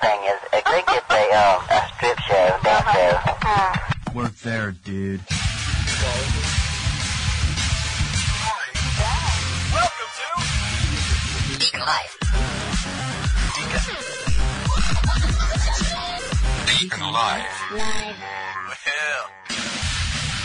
thing is, I think it's a, um, a strip show, dance show. Work there, dude. Welcome to Deacon Life. Deacon Live. Live. Well,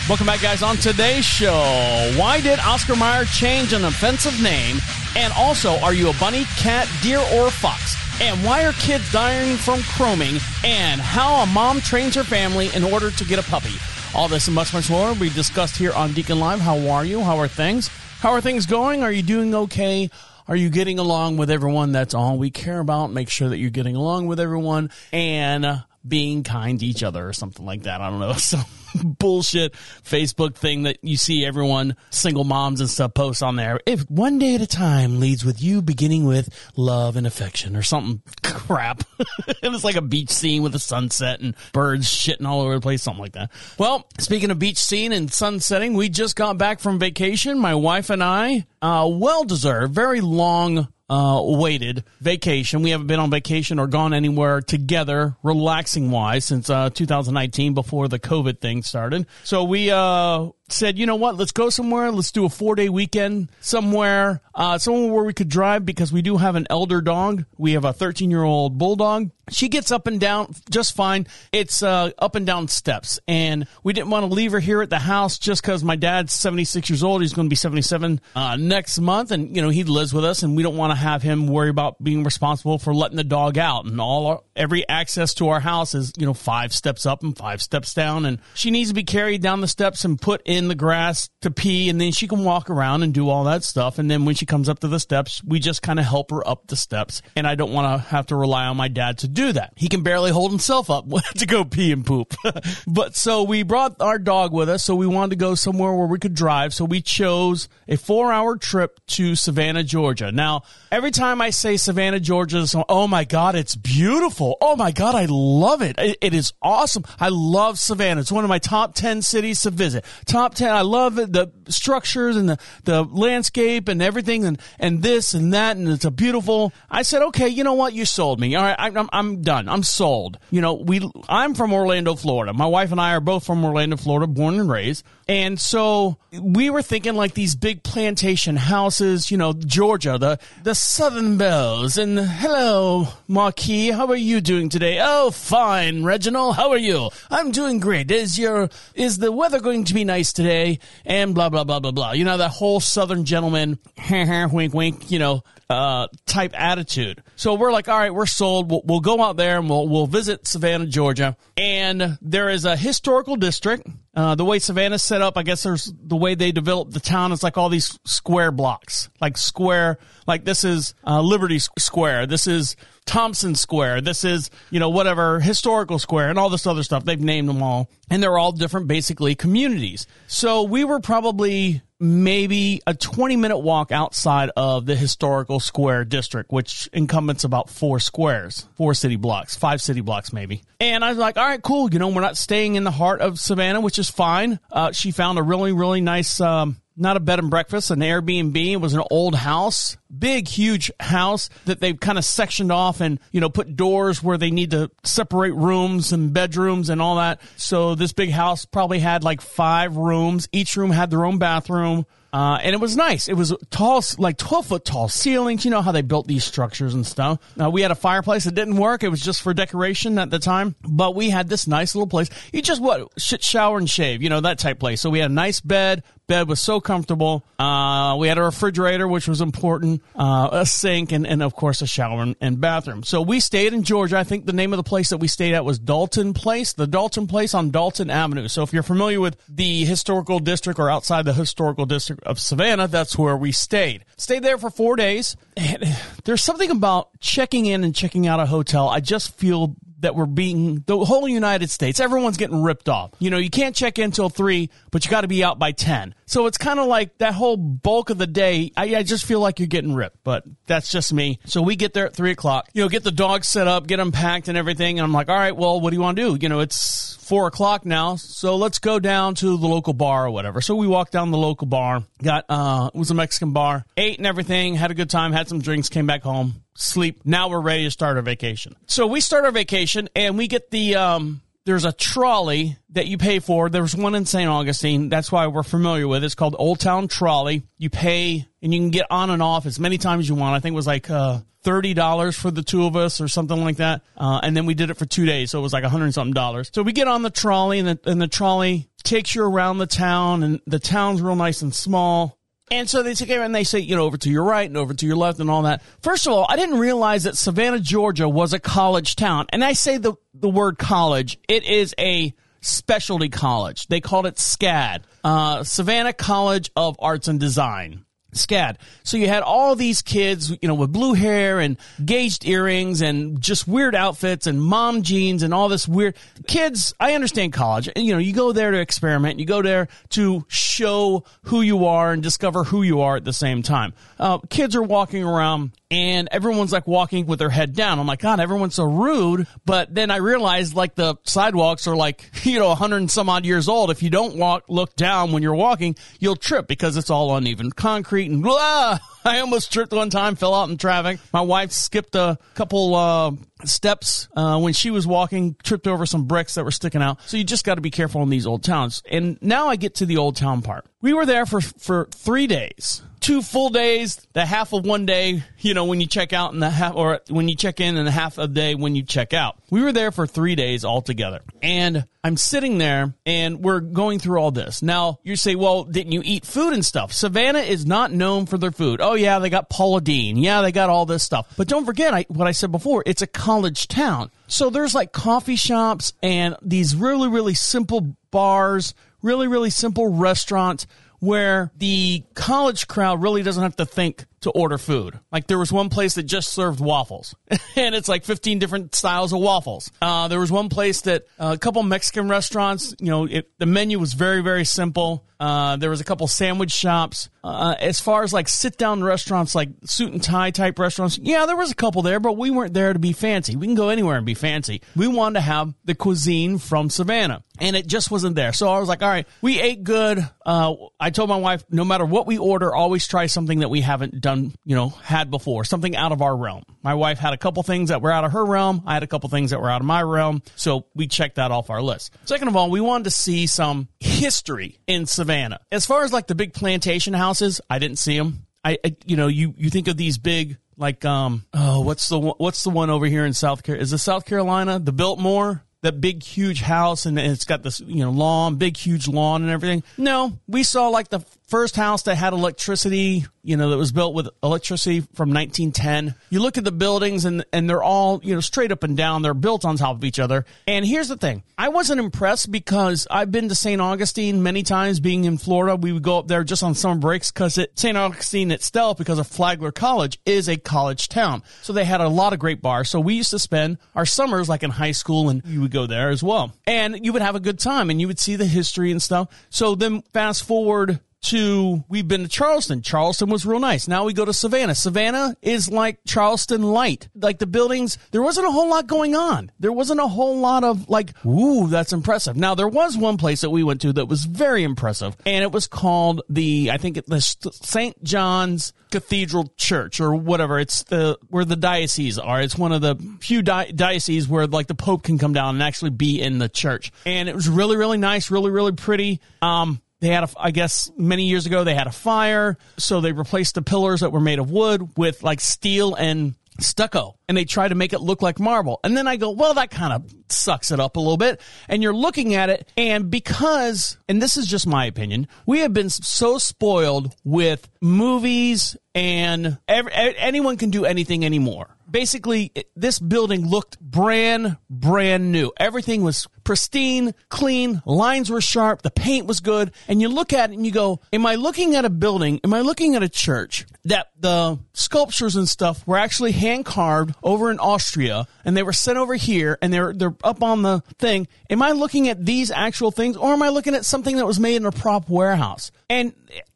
Welcome back, guys. On today's show, why did Oscar Mayer change an offensive name? And also, are you a bunny, cat, deer, or fox? And why are kids dying from chroming? And how a mom trains her family in order to get a puppy? All this and much, much more we discussed here on Deacon Live. How are you? How are things? How are things going? Are you doing okay? Are you getting along with everyone? That's all we care about. Make sure that you're getting along with everyone and being kind to each other or something like that. I don't know. Some bullshit Facebook thing that you see everyone, single moms and stuff, post on there. If one day at a time leads with you beginning with love and affection or something crap. and it's like a beach scene with a sunset and birds shitting all over the place, something like that. Well, speaking of beach scene and sunsetting, we just got back from vacation. My wife and I, uh, well deserved, very long uh, waited vacation. We haven't been on vacation or gone anywhere together, relaxing wise, since uh, 2019 before the COVID thing started. So we uh, said, you know what? Let's go somewhere. Let's do a four day weekend somewhere, uh, somewhere where we could drive because we do have an elder dog. We have a 13 year old bulldog. She gets up and down just fine. It's uh, up and down steps, and we didn't want to leave her here at the house just because my dad's 76 years old. He's going to be 77 uh, next month, and you know he lives with us, and we don't want to have him worry about being responsible for letting the dog out. And all our, every access to our house is you know five steps up and five steps down, and she needs to be carried down the steps and put in the grass to pee, and then she can walk around and do all that stuff. And then when she comes up to the steps, we just kind of help her up the steps, and I don't want to have to rely on my dad to do that. He can barely hold himself up to go pee and poop. but so we brought our dog with us, so we wanted to go somewhere where we could drive. So we chose a four hour trip to Savannah, Georgia. Now, every time I say Savannah, Georgia, so, oh my God, it's beautiful. Oh my God, I love it. it. It is awesome. I love Savannah. It's one of my top 10 cities to visit. Top 10. I love it. The structures and the, the landscape and everything and, and this and that. And it's a beautiful. I said, okay, you know what? You sold me. All right. I, I'm, I'm done. I'm sold. You know, we, I'm from Orlando, Florida. My wife and I are both from Orlando, Florida, born and raised. And so we were thinking like these big plantation houses, you know, Georgia, the, the Southern Belles. And hello, Marquis. How are you doing today? Oh, fine, Reginald. How are you? I'm doing great. Is your, is the weather going to be nice today? And blah, blah, blah, blah, blah. You know, that whole Southern gentleman, wink, wink, you know, uh, type attitude. So we're like, all right, we're sold. We'll, we'll go out there and we'll, we'll visit Savannah, Georgia. And there is a historical district. Uh, the way Savannah's set up, I guess there's the way they developed the town is like all these square blocks, like square, like this is uh, Liberty Square. This is Thompson Square. This is, you know, whatever, historical square and all this other stuff. They've named them all. And they're all different, basically, communities. So we were probably maybe a 20 minute walk outside of the historical square district, which encompasses about four squares, four city blocks, five city blocks maybe. And I was like, all right, cool. You know, we're not staying in the heart of Savannah, which is fine. Uh, she found a really, really nice, um, not a bed and breakfast, an Airbnb. It was an old house, big, huge house that they've kind of sectioned off and, you know, put doors where they need to separate rooms and bedrooms and all that. So this big house probably had like five rooms. Each room had their own bathroom. Uh, and it was nice. It was tall, like 12 foot tall ceilings. You know how they built these structures and stuff. Uh, we had a fireplace that didn't work. It was just for decoration at the time. But we had this nice little place. You just what? Shit, shower and shave, you know, that type place. So we had a nice bed. Bed was so comfortable. Uh, we had a refrigerator, which was important, uh, a sink, and, and of course a shower and, bathroom. So we stayed in Georgia. I think the name of the place that we stayed at was Dalton Place, the Dalton Place on Dalton Avenue. So if you're familiar with the historical district or outside the historical district of Savannah, that's where we stayed. Stayed there for four days. And there's something about checking in and checking out a hotel. I just feel that we're being the whole United States. Everyone's getting ripped off. You know, you can't check in till three, but you got to be out by ten. So it's kind of like that whole bulk of the day. I, I, just feel like you're getting ripped, but that's just me. So we get there at three o'clock. You know, get the dogs set up, get them packed and everything. And I'm like, all right, well, what do you want to do? You know, it's four o'clock now, so let's go down to the local bar or whatever. So we walked down the local bar. Got uh, it was a Mexican bar. Ate and everything. Had a good time. Had some drinks. Came back home sleep. Now we're ready to start our vacation. So we start our vacation and we get the, um, there's a trolley that you pay for. There's one in St. Augustine. That's why we're familiar with it. It's called Old Town Trolley. You pay and you can get on and off as many times as you want. I think it was like uh, thirty dollars for the two of us or something like that. Uh, and then we did it for two days, so it was like a hundred something dollars. So we get on the trolley, and the, and the trolley takes you around the town, and the town's real nice and small. And so they take and they say, you know, over to your right and over to your left and all that. First of all, I didn't realize that Savannah, Georgia was a college town. And I say the, the word college, it is a specialty college. They called it SCAD, uh, Savannah College of Arts and Design. SCAD. So you had all these kids, you know, with blue hair and gauged earrings and just weird outfits and mom jeans and all this weird kids. I understand college. You know, you go there to experiment. You go there to show who you are and discover who you are at the same time. Uh, kids are walking around and everyone's like walking with their head down. I'm like, God, everyone's so rude. But then I realized like the sidewalks are like, you know, 100 and some odd years old. If you don't walk, look down when you're walking, you'll trip because it's all uneven concrete and blah. I almost tripped one time, fell out in traffic. My wife skipped a couple uh, steps uh, when she was walking, tripped over some bricks that were sticking out. So you just got to be careful in these old towns. And now I get to the old town part. We were there for for three days, two full days, the half of one day. You know when you check out and the half, or when you check in, and the half of the day when you check out. We were there for three days altogether, and I'm sitting there and we're going through all this. Now you say, well, didn't you eat food and stuff? Savannah is not known for their food. Oh yeah, they got Paula Deen. Yeah, they got all this stuff. But don't forget I, what I said before. It's a college town. So there's like coffee shops and these really, really simple bars, really, really simple restaurants where the college crowd really doesn't have to think to order food. Like there was one place that just served waffles, and it's like 15 different styles of waffles. Uh, there was one place that uh, a couple Mexican restaurants. You know, it, the menu was very very simple. Uh, there was a couple sandwich shops. Uh, as far as like sit down restaurants, like suit and tie type restaurants, yeah, there was a couple there, but we weren't there to be fancy. We can go anywhere and be fancy. We wanted to have the cuisine from Savannah, and it just wasn't there. So I was like, all right, we ate good. Uh, I told my wife, no matter what we order, always try something that we haven't done, you know, had before, something out of our realm. My wife had a couple things that were out of her realm. I had a couple things that were out of my realm. So we checked that off our list. Second of all, we wanted to see some history in Savannah. As far as like the big plantation houses, I didn't see them. I, I you know, you, you think of these big, like, um, oh, what's the, one- what's the one over here in South Carolina? Is it South Carolina? The Biltmore? That big, huge house and it's got this, you know, lawn, big, huge lawn and everything. No, we saw like the first house that had electricity, you know, that was built with electricity from 1910. You look at the buildings and, and they're all, you know, straight up and down. They're built on top of each other. And here's the thing. I wasn't impressed because I've been to St. Augustine many times being in Florida. We would go up there just on summer breaks because St. Augustine itself, because of Flagler College, is a college town. So they had a lot of great bars. So we used to spend our summers like in high school and you would go there as well. And you would have a good time and you would see the history and stuff. So then fast forward to we've been to Charleston. Charleston was real nice. Now we go to Savannah. Savannah is like Charleston light. Like the buildings, there wasn't a whole lot going on. There wasn't a whole lot of like, ooh, that's impressive. Now there was one place that we went to that was very impressive, and it was called the I think it, the St. John's Cathedral Church or whatever. It's the where the dioceses are. It's one of the few di- dioceses where like the Pope can come down and actually be in the church, and it was really really nice, really really pretty. Um, they had a, I guess many years ago they had a fire, so they replaced the pillars that were made of wood with like steel and stucco and they try to make it look like marble. And then I go, well, that kind of sucks it up a little bit. And you're looking at it and because, and this is just my opinion, we have been so spoiled with movies and every, anyone can do anything anymore. Basically, this building looked brand, brand new. Everything was pristine, clean, lines were sharp, the paint was good. And you look at it and you go, am I looking at a building? Am I looking at a church that the sculptures and stuff were actually hand carved over in Austria and they were sent over here and they're, they're up on the thing? Am I looking at these actual things or am I looking at something that was made in a prop warehouse? And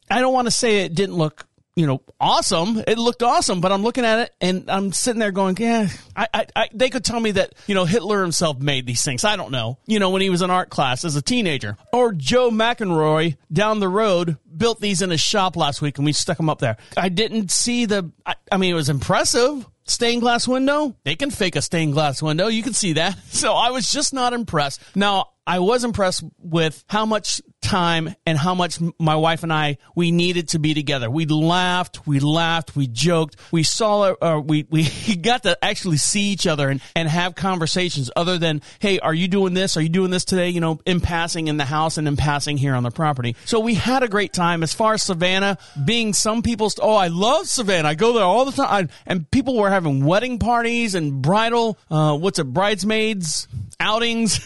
I don't want to say it didn't look you know, awesome. It looked awesome, but I'm looking at it and I'm sitting there going, yeah, I, I, I, they could tell me that, you know, Hitler himself made these things. I don't know. You know, when he was in art class as a teenager. Or Joe McEnroy down the road built these in his shop last week and we stuck them up there. I didn't see the, I, I mean, it was impressive. stained glass window, they can fake a stained glass window. You can see that. So I was just not impressed. Now, I was impressed with how much time and how much my wife and I we needed to be together. We laughed, we laughed, we joked, we saw, uh, we we got to actually see each other and and have conversations other than hey, are you doing this? Are you doing this today? You know, in passing in the house and in passing here on the property. So we had a great time. As far as Savannah being some people's, oh, I love Savannah. I go there all the time, I, and people were having wedding parties and bridal, uh, what's it, bridesmaids outings.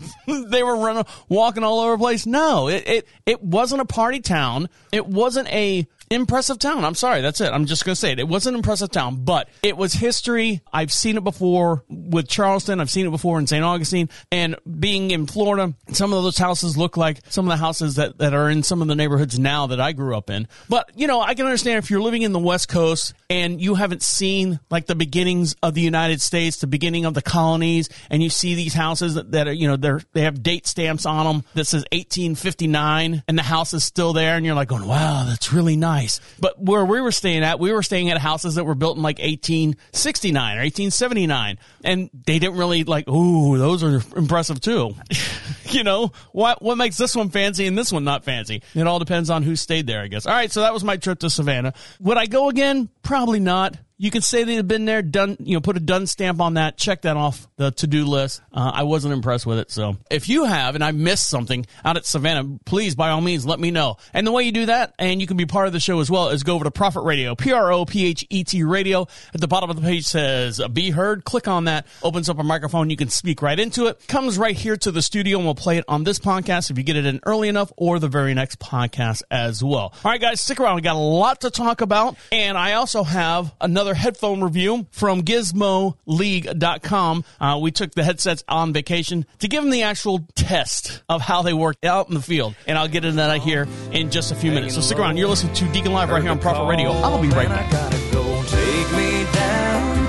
they were running, walking all over the place. No, it, it, it wasn't a party town. It wasn't a impressive town. I'm sorry. That's it. I'm just going to say it. It was an impressive town, but it was history. I've seen it before with Charleston. I've seen it before in St. Augustine and being in Florida. Some of those houses look like some of the houses that, that are in some of the neighborhoods now that I grew up in. But, you know, I can understand if you're living in the West Coast and you haven't seen like the beginnings of the United States, the beginning of the colonies, and you see these houses that, that are, you know, they're, they have date stamps on them that says 1859 and the house is still there and you're like going, wow, that's really nice. But where we were staying at, we were staying at houses that were built in like 1869 or 1879 and they didn't really like, ooh, those are impressive too. you know, what, what makes this one fancy and this one not fancy? It all depends on who stayed there, I guess. All right. So that was my trip to Savannah. Would I go again? Probably not. You can say they've been there, done, you know, put a done stamp on that, check that off the to do list. Uh, I wasn't impressed with it. So if you have and I missed something out at Savannah, please, by all means, let me know. And the way you do that, and you can be part of the show as well, is go over to Prophet Radio, P R O P H E T Radio. At the bottom of the page says Be Heard. Click on that, opens up a microphone. You can speak right into it. Comes right here to the studio, and we'll play it on this podcast if you get it in early enough or the very next podcast as well. All right, guys, stick around. We got a lot to talk about. And I also have another headphone review from gizmoleague.com. Uh, we took the headsets on vacation to give them the actual test of how they work out in the field. And I'll get into that here in just a few minutes. So stick around. You're listening to Deacon Live right here on Prophet Radio. I'll be right back.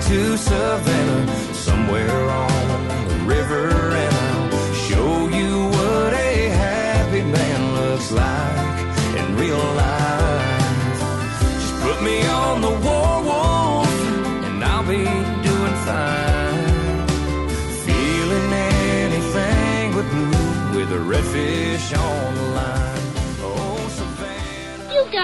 To Savannah, somewhere on the river,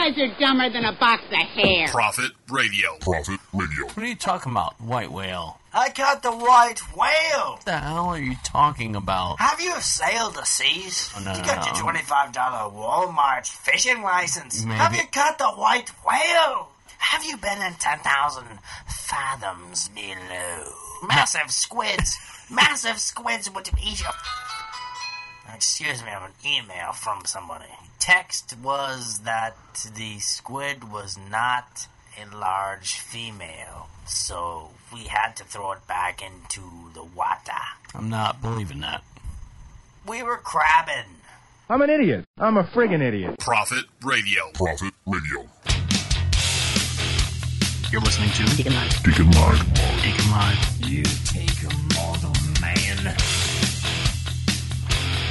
guys are dumber than a box of hair. Prophet Radio. Prophet Radio. What are you talking about, white whale? I caught the white whale. What the hell are you talking about? Have you sailed the seas? Oh, no, you got your twenty-five dollar Walmart fishing license. Maybe- Have you caught the white whale? Have you been in ten thousand fathoms below? Massive squids, massive squids would eat you. Excuse me, I have an email from somebody. Text was that the squid was not a large female, so we had to throw it back into the water. I'm not believing that. We were crabbing. I'm an idiot. I'm a friggin' idiot. Prophet Radio. Prophet Radio. You're listening to Deacon Live. Deacon Live. Deacon Live. You take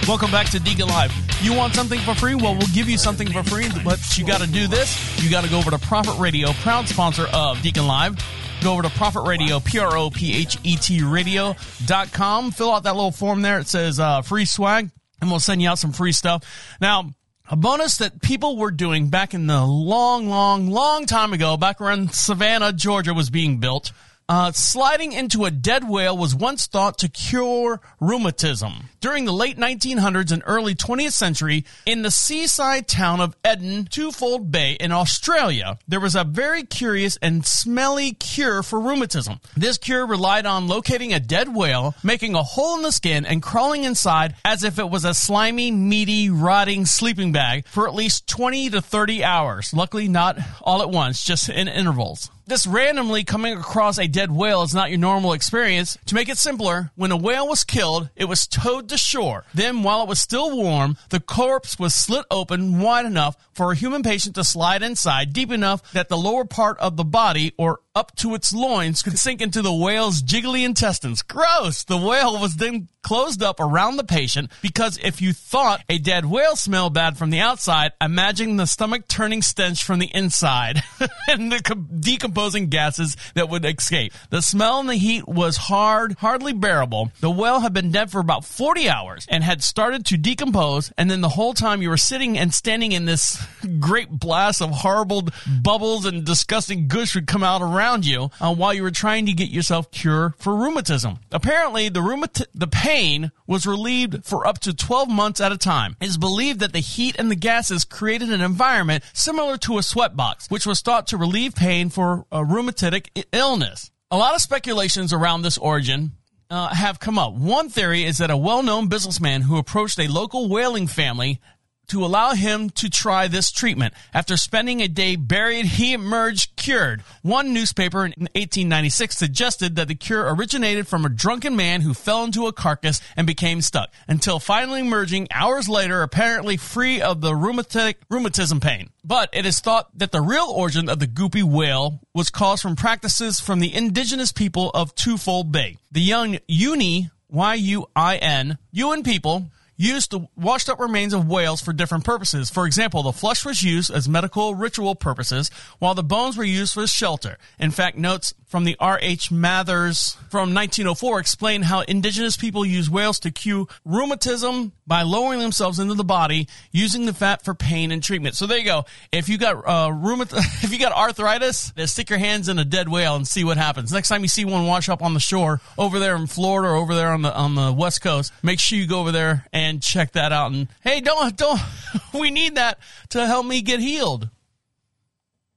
Welcome back to Deacon Live. You want something for free? Well, we'll give you something for free, but you got to do this. You got to go over to Prophet Radio, proud sponsor of Deacon Live. Go over to Prophet Radio, P R O P H E T radio.com. Fill out that little form there. It says uh, free swag, and we'll send you out some free stuff. Now, a bonus that people were doing back in the long, long, long time ago, back when Savannah, Georgia was being built, uh, sliding into a dead whale was once thought to cure rheumatism. During the late 1900s and early 20th century, in the seaside town of Eden, Twofold Bay in Australia, there was a very curious and smelly cure for rheumatism. This cure relied on locating a dead whale, making a hole in the skin, and crawling inside as if it was a slimy, meaty, rotting sleeping bag for at least 20 to 30 hours. Luckily, not all at once, just in intervals. This randomly coming across a dead whale is not your normal experience. To make it simpler, when a whale was killed, it was towed to shore. Then, while it was still warm, the corpse was slit open wide enough for a human patient to slide inside, deep enough that the lower part of the body, or up to its loins could sink into the whale's jiggly intestines. Gross! The whale was then closed up around the patient because if you thought a dead whale smelled bad from the outside, imagine the stomach turning stench from the inside and the co- decomposing gases that would escape. The smell and the heat was hard, hardly bearable. The whale had been dead for about 40 hours and had started to decompose, and then the whole time you were sitting and standing in this great blast of horrible bubbles and disgusting gush would come out around you uh, while you were trying to get yourself cure for rheumatism. Apparently, the rheumat- the pain was relieved for up to 12 months at a time. It is believed that the heat and the gases created an environment similar to a sweat box, which was thought to relieve pain for a rheumatic illness. A lot of speculations around this origin uh, have come up. One theory is that a well known businessman who approached a local whaling family to allow him to try this treatment. After spending a day buried, he emerged cured. One newspaper in 1896 suggested that the cure originated from a drunken man who fell into a carcass and became stuck, until finally emerging hours later, apparently free of the rheumatic, rheumatism pain. But it is thought that the real origin of the goopy whale was caused from practices from the indigenous people of Twofold Bay. The young Uni, Y-U-I-N, Yuin people used the washed up remains of whales for different purposes. For example, the flesh was used as medical ritual purposes, while the bones were used for shelter. In fact, notes from the R.H. Mathews from 1904 explain how indigenous people use whales to cure rheumatism by lowering themselves into the body, using the fat for pain and treatment. So there you go. If you got uh, rheumat- if you got arthritis, stick your hands in a dead whale and see what happens. Next time you see one wash up on the shore over there in Florida or over there on the on the west coast, make sure you go over there and check that out. And hey, don't don't we need that to help me get healed.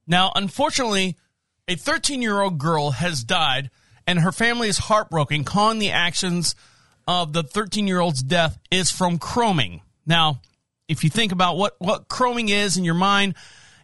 Now, unfortunately, a 13 year old girl has died, and her family is heartbroken, calling the actions of the 13 year old's death is from chroming. Now, if you think about what, what chroming is in your mind,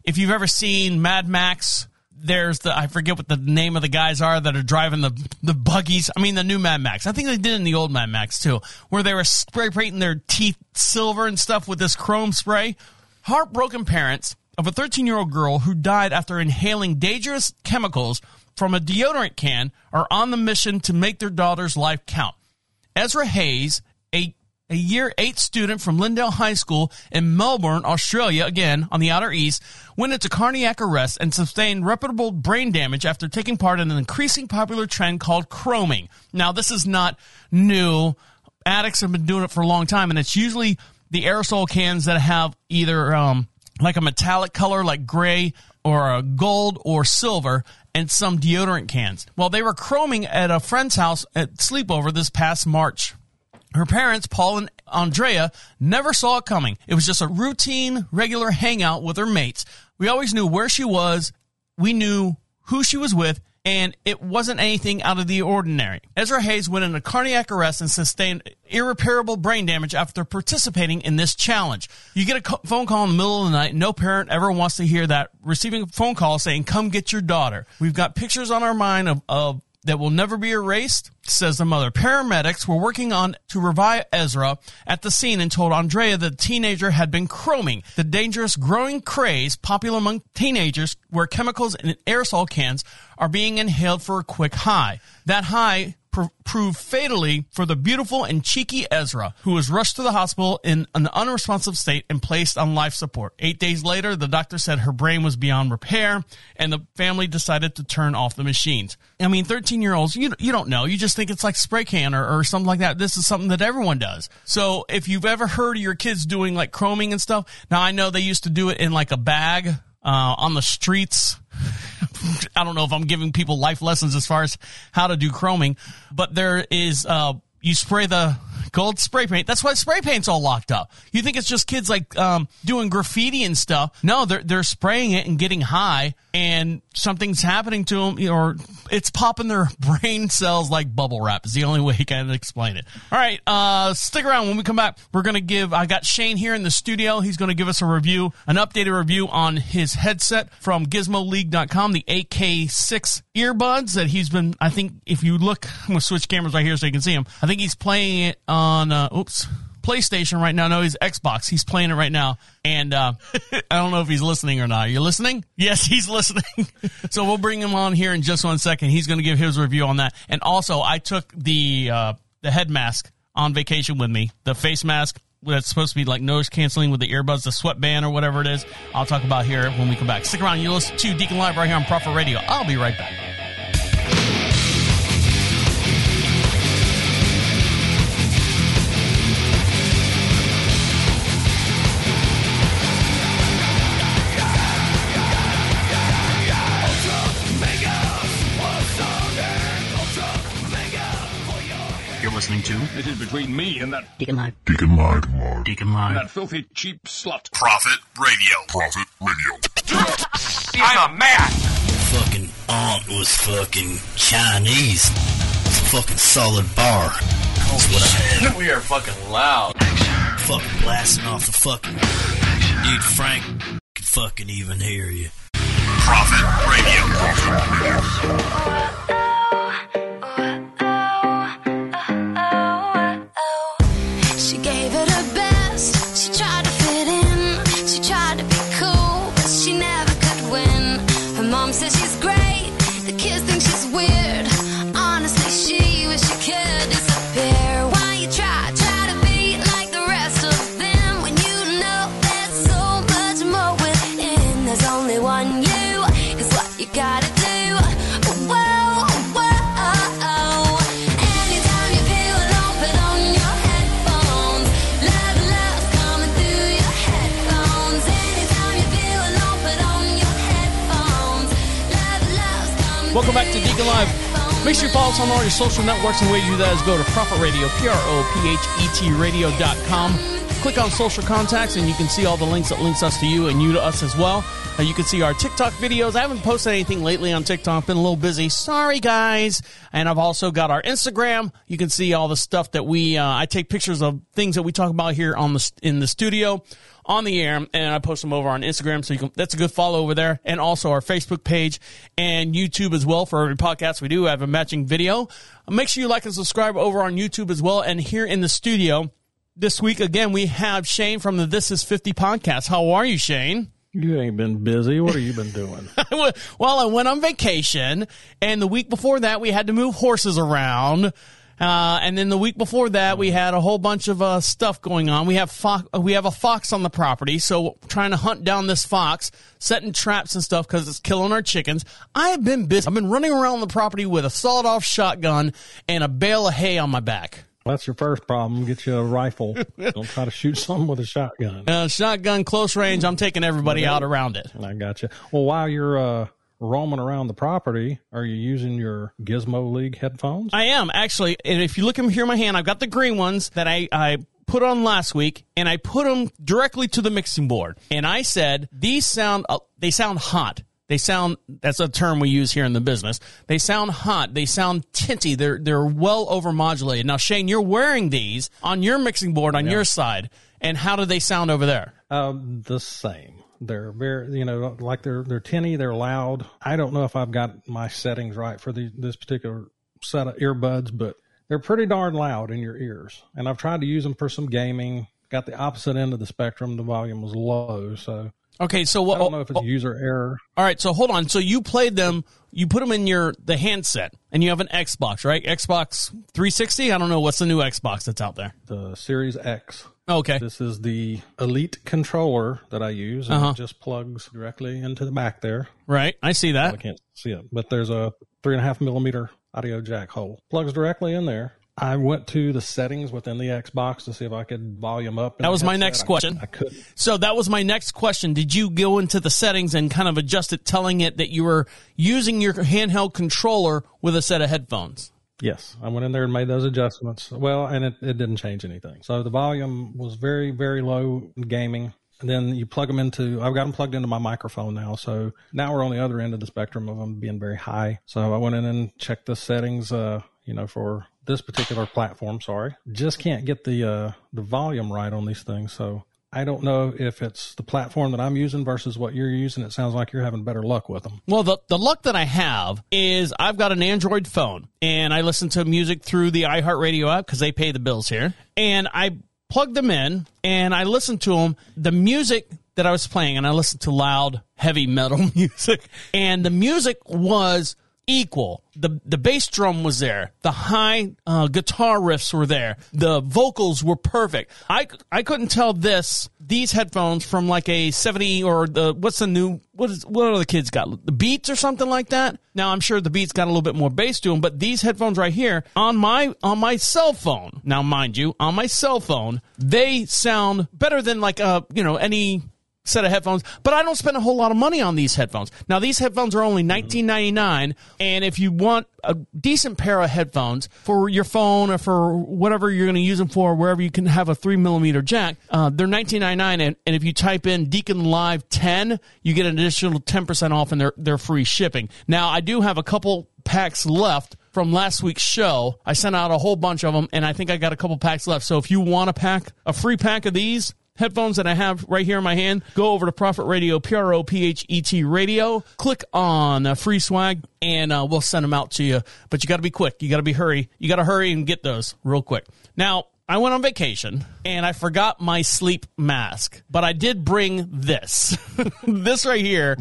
if you've ever seen Mad Max, there's the I forget what the name of the guys are that are driving the the buggies. I mean the new Mad Max. I think they did in the old Mad Max too, where they were spray painting their teeth silver and stuff with this chrome spray. Heartbroken parents of a 13 year old girl who died after inhaling dangerous chemicals from a deodorant can are on the mission to make their daughter's life count. Esra Haynes, a a year eight student from Lindale High School in Melbourne, Australia, again on the Outer East, went into cardiac arrest and sustained reputable brain damage after taking part in an increasing popular trend called chroming. Now, this is not new. Addicts have been doing it for a long time, and it's usually the aerosol cans that have either um, like a metallic color, like gray, or a gold or silver, and some deodorant cans. Well, they were chroming at a friend's house at sleepover this past March. Her parents, Paul and Andrea, never saw it coming. It was just a routine, regular hangout with her mates. We always knew where she was, we knew who she was with, and it wasn't anything out of the ordinary. Esra Haynes went into cardiac arrest and sustained irreparable brain damage after participating in this challenge. You get a phone call in the middle of the night. No parent ever wants to hear that. Receiving a phone call saying, come get your daughter. We've got pictures on our mind of, of that will never be erased, says the mother. Paramedics were working on to revive Esra at the scene and told Andrea that the teenager had been chroming, the dangerous growing craze popular among teenagers where chemicals in aerosol cans are being inhaled for a quick high. That high pr- proved fatally for the beautiful and cheeky Esra, who was rushed to the hospital in an unresponsive state and placed on life support. Eight days later, the doctor said her brain was beyond repair, and the family decided to turn off the machines. I mean, 13 year olds, you, you don't know. You just think it's like spray can or, or something like that. This is something that everyone does. So if you've ever heard of your kids doing like chroming and stuff, now I know they used to do it in like a bag uh, on the streets. I don't know if I'm giving people life lessons as far as how to do chroming, but there is, uh, you spray the gold spray paint. That's why spray paint's all locked up. You think it's just kids like um, doing graffiti and stuff? No, they're they're spraying it and getting high, and something's happening to them, or it's popping their brain cells like bubble wrap. Is the only way you can explain it. All right, uh, stick around. When we come back, we're gonna give. I got Shane here in the studio. He's gonna give us a review, an updated review on his headset from GizmoLeague.com, the AK6 earbuds that he's been. I think if you look, I'm gonna switch cameras right here so you can see him. I think he's playing it on. Uh, oops. PlayStation right now. No, he's Xbox. He's playing it right now. And uh, I don't know if he's listening or not. Are you listening? Yes, he's listening. so we'll bring him on here in just one second. He's going to give his review on that. And also, I took the uh, the head mask on vacation with me, the face mask that's supposed to be like noise canceling with the earbuds, the sweatband or whatever it is. I'll talk about here when we come back. Stick around. You listen to Deacon Live right here on Prophet Radio. I'll be right back. Listening to This is between me and that Deacon Live. Deacon Live. Deacon Live. Deacon Live. that filthy cheap slut. Prophet Radio. Prophet Radio. I'm a man. fucking aunt was fucking Chinese. It's a fucking solid bar. That's what I had. We are fucking loud. Fucking blasting off the fucking. Dude, Frank can fucking even hear you. Prophet Radio. Prophet Radio. Make sure you follow us on all your social networks, and the way you do that is go to Prophet Radio, P R O P H E T radio.com. Click on social contacts, and you can see all the links that links us to you and you to us as well. Uh, you can see our TikTok videos. I haven't posted anything lately on TikTok. Been a little busy. Sorry, guys. And I've also got our Instagram. You can see all the stuff that we. Uh, I take pictures of things that we talk about here on the in the studio on the air, and I post them over on Instagram. So you can, that's a good follow over there, and also our Facebook page and YouTube as well. For every podcast we do, I have a matching video. Make sure you like and subscribe over on YouTube as well. And here in the studio this week again, we have Shane from the This Is Fifty podcast. How are you, Shane? You ain't been busy. What have you been doing? well, I went on vacation, and the week before that, we had to move horses around. Uh, and then the week before that, we had a whole bunch of uh, stuff going on. We have fo- we have a fox on the property, so trying to hunt down this fox, setting traps and stuff because it's killing our chickens. I have been busy. I've been running around the property with a sawed-off shotgun and a bale of hay on my back. That's your first problem. Get you a rifle. Don't try to shoot something with a shotgun. Uh, shotgun close range. I'm taking everybody out around it. I got you. Well, while you're uh, roaming around the property, are you using your Gizmo League headphones? I am actually, and if you look in here in my hand, I've got the green ones that I, I put on last week, and I put them directly to the mixing board. And I said these sound uh, they sound hot. They sound that's a term we use here in the business. They sound hot. They sound tinty. They're they're well over modulated. Now, Shane, you're wearing these on your mixing board on your side, and how do they sound over there? Um, the same. They're very, you know, like they're they're tinny. They're loud. I don't know if I've got my settings right for the, this particular set of earbuds, but they're pretty darn loud in your ears. And I've tried to use them for some gaming. Got the opposite end of the spectrum. The volume was low, so Okay, so what? I don't know if it's user error. All right, so hold on. So you played them. You put them in your the handset, and you have an Xbox, right? Xbox 360. I don't know what's the new Xbox that's out there. The Series X. Okay. This is the Elite controller that I use, and Uh-huh. it just plugs directly into the back there. Right, I see that. I can't see it, but there's a three and a half millimeter audio jack hole. Plugs directly in there. I went to the settings within the Xbox to see if I could volume up. That was my next I- question. I couldn't. So that was my next question. Did you go into the settings and kind of adjust it, telling it that you were using your handheld controller with a set of headphones? Yes, I went in there and made those adjustments. Well, and it, it didn't change anything. So the volume was very, very low gaming. And then you plug them into, I've got them plugged into my microphone now. So now we're on the other end of the spectrum of them being very high. So I went in and checked the settings, uh, you know, for this particular platform. Sorry. Just can't get the, uh, the volume right on these things. So I don't know if it's the platform that I'm using versus what you're using. It sounds like you're having better luck with them. Well, the, the luck that I have is I've got an Android phone and I listen to music through the iHeartRadio app because they pay the bills here. And I plugged them in and I listened to them. The music that I was playing, and I listened to loud, heavy metal music, and the music was equal. The the bass drum was there. The high uh, guitar riffs were there. The vocals were perfect. I I couldn't tell this these headphones from like a 70 or the what's the new what is what are the kids got? The Beats or something like that. Now I'm sure the Beats got a little bit more bass to them, but these headphones right here on my on my cell phone. Now mind you, on my cell phone, they sound better than like a, you know, any set of headphones, but I don't spend a whole lot of money on these headphones. Now these headphones are only nineteen ninety nine, and if you want a decent pair of headphones for your phone or for whatever you're going to use them for, wherever you can have a three millimeter jack, uh, they're nineteen ninety nine, and, and if you type in Deacon Live ten, you get an additional ten percent off, and they're they're free shipping. Now I do have a couple packs left from last week's show. I sent out a whole bunch of them, and I think I got a couple packs left. So if you want a pack, a free pack of these headphones that I have right here in my hand, go over to Prophet Radio, P R O P H E T Radio, click on uh, free swag, and uh, we'll send them out to you. But you got to be quick. You got to be hurry. You got to hurry and get those real quick. Now, I went on vacation and I forgot my sleep mask, but I did bring this. this right here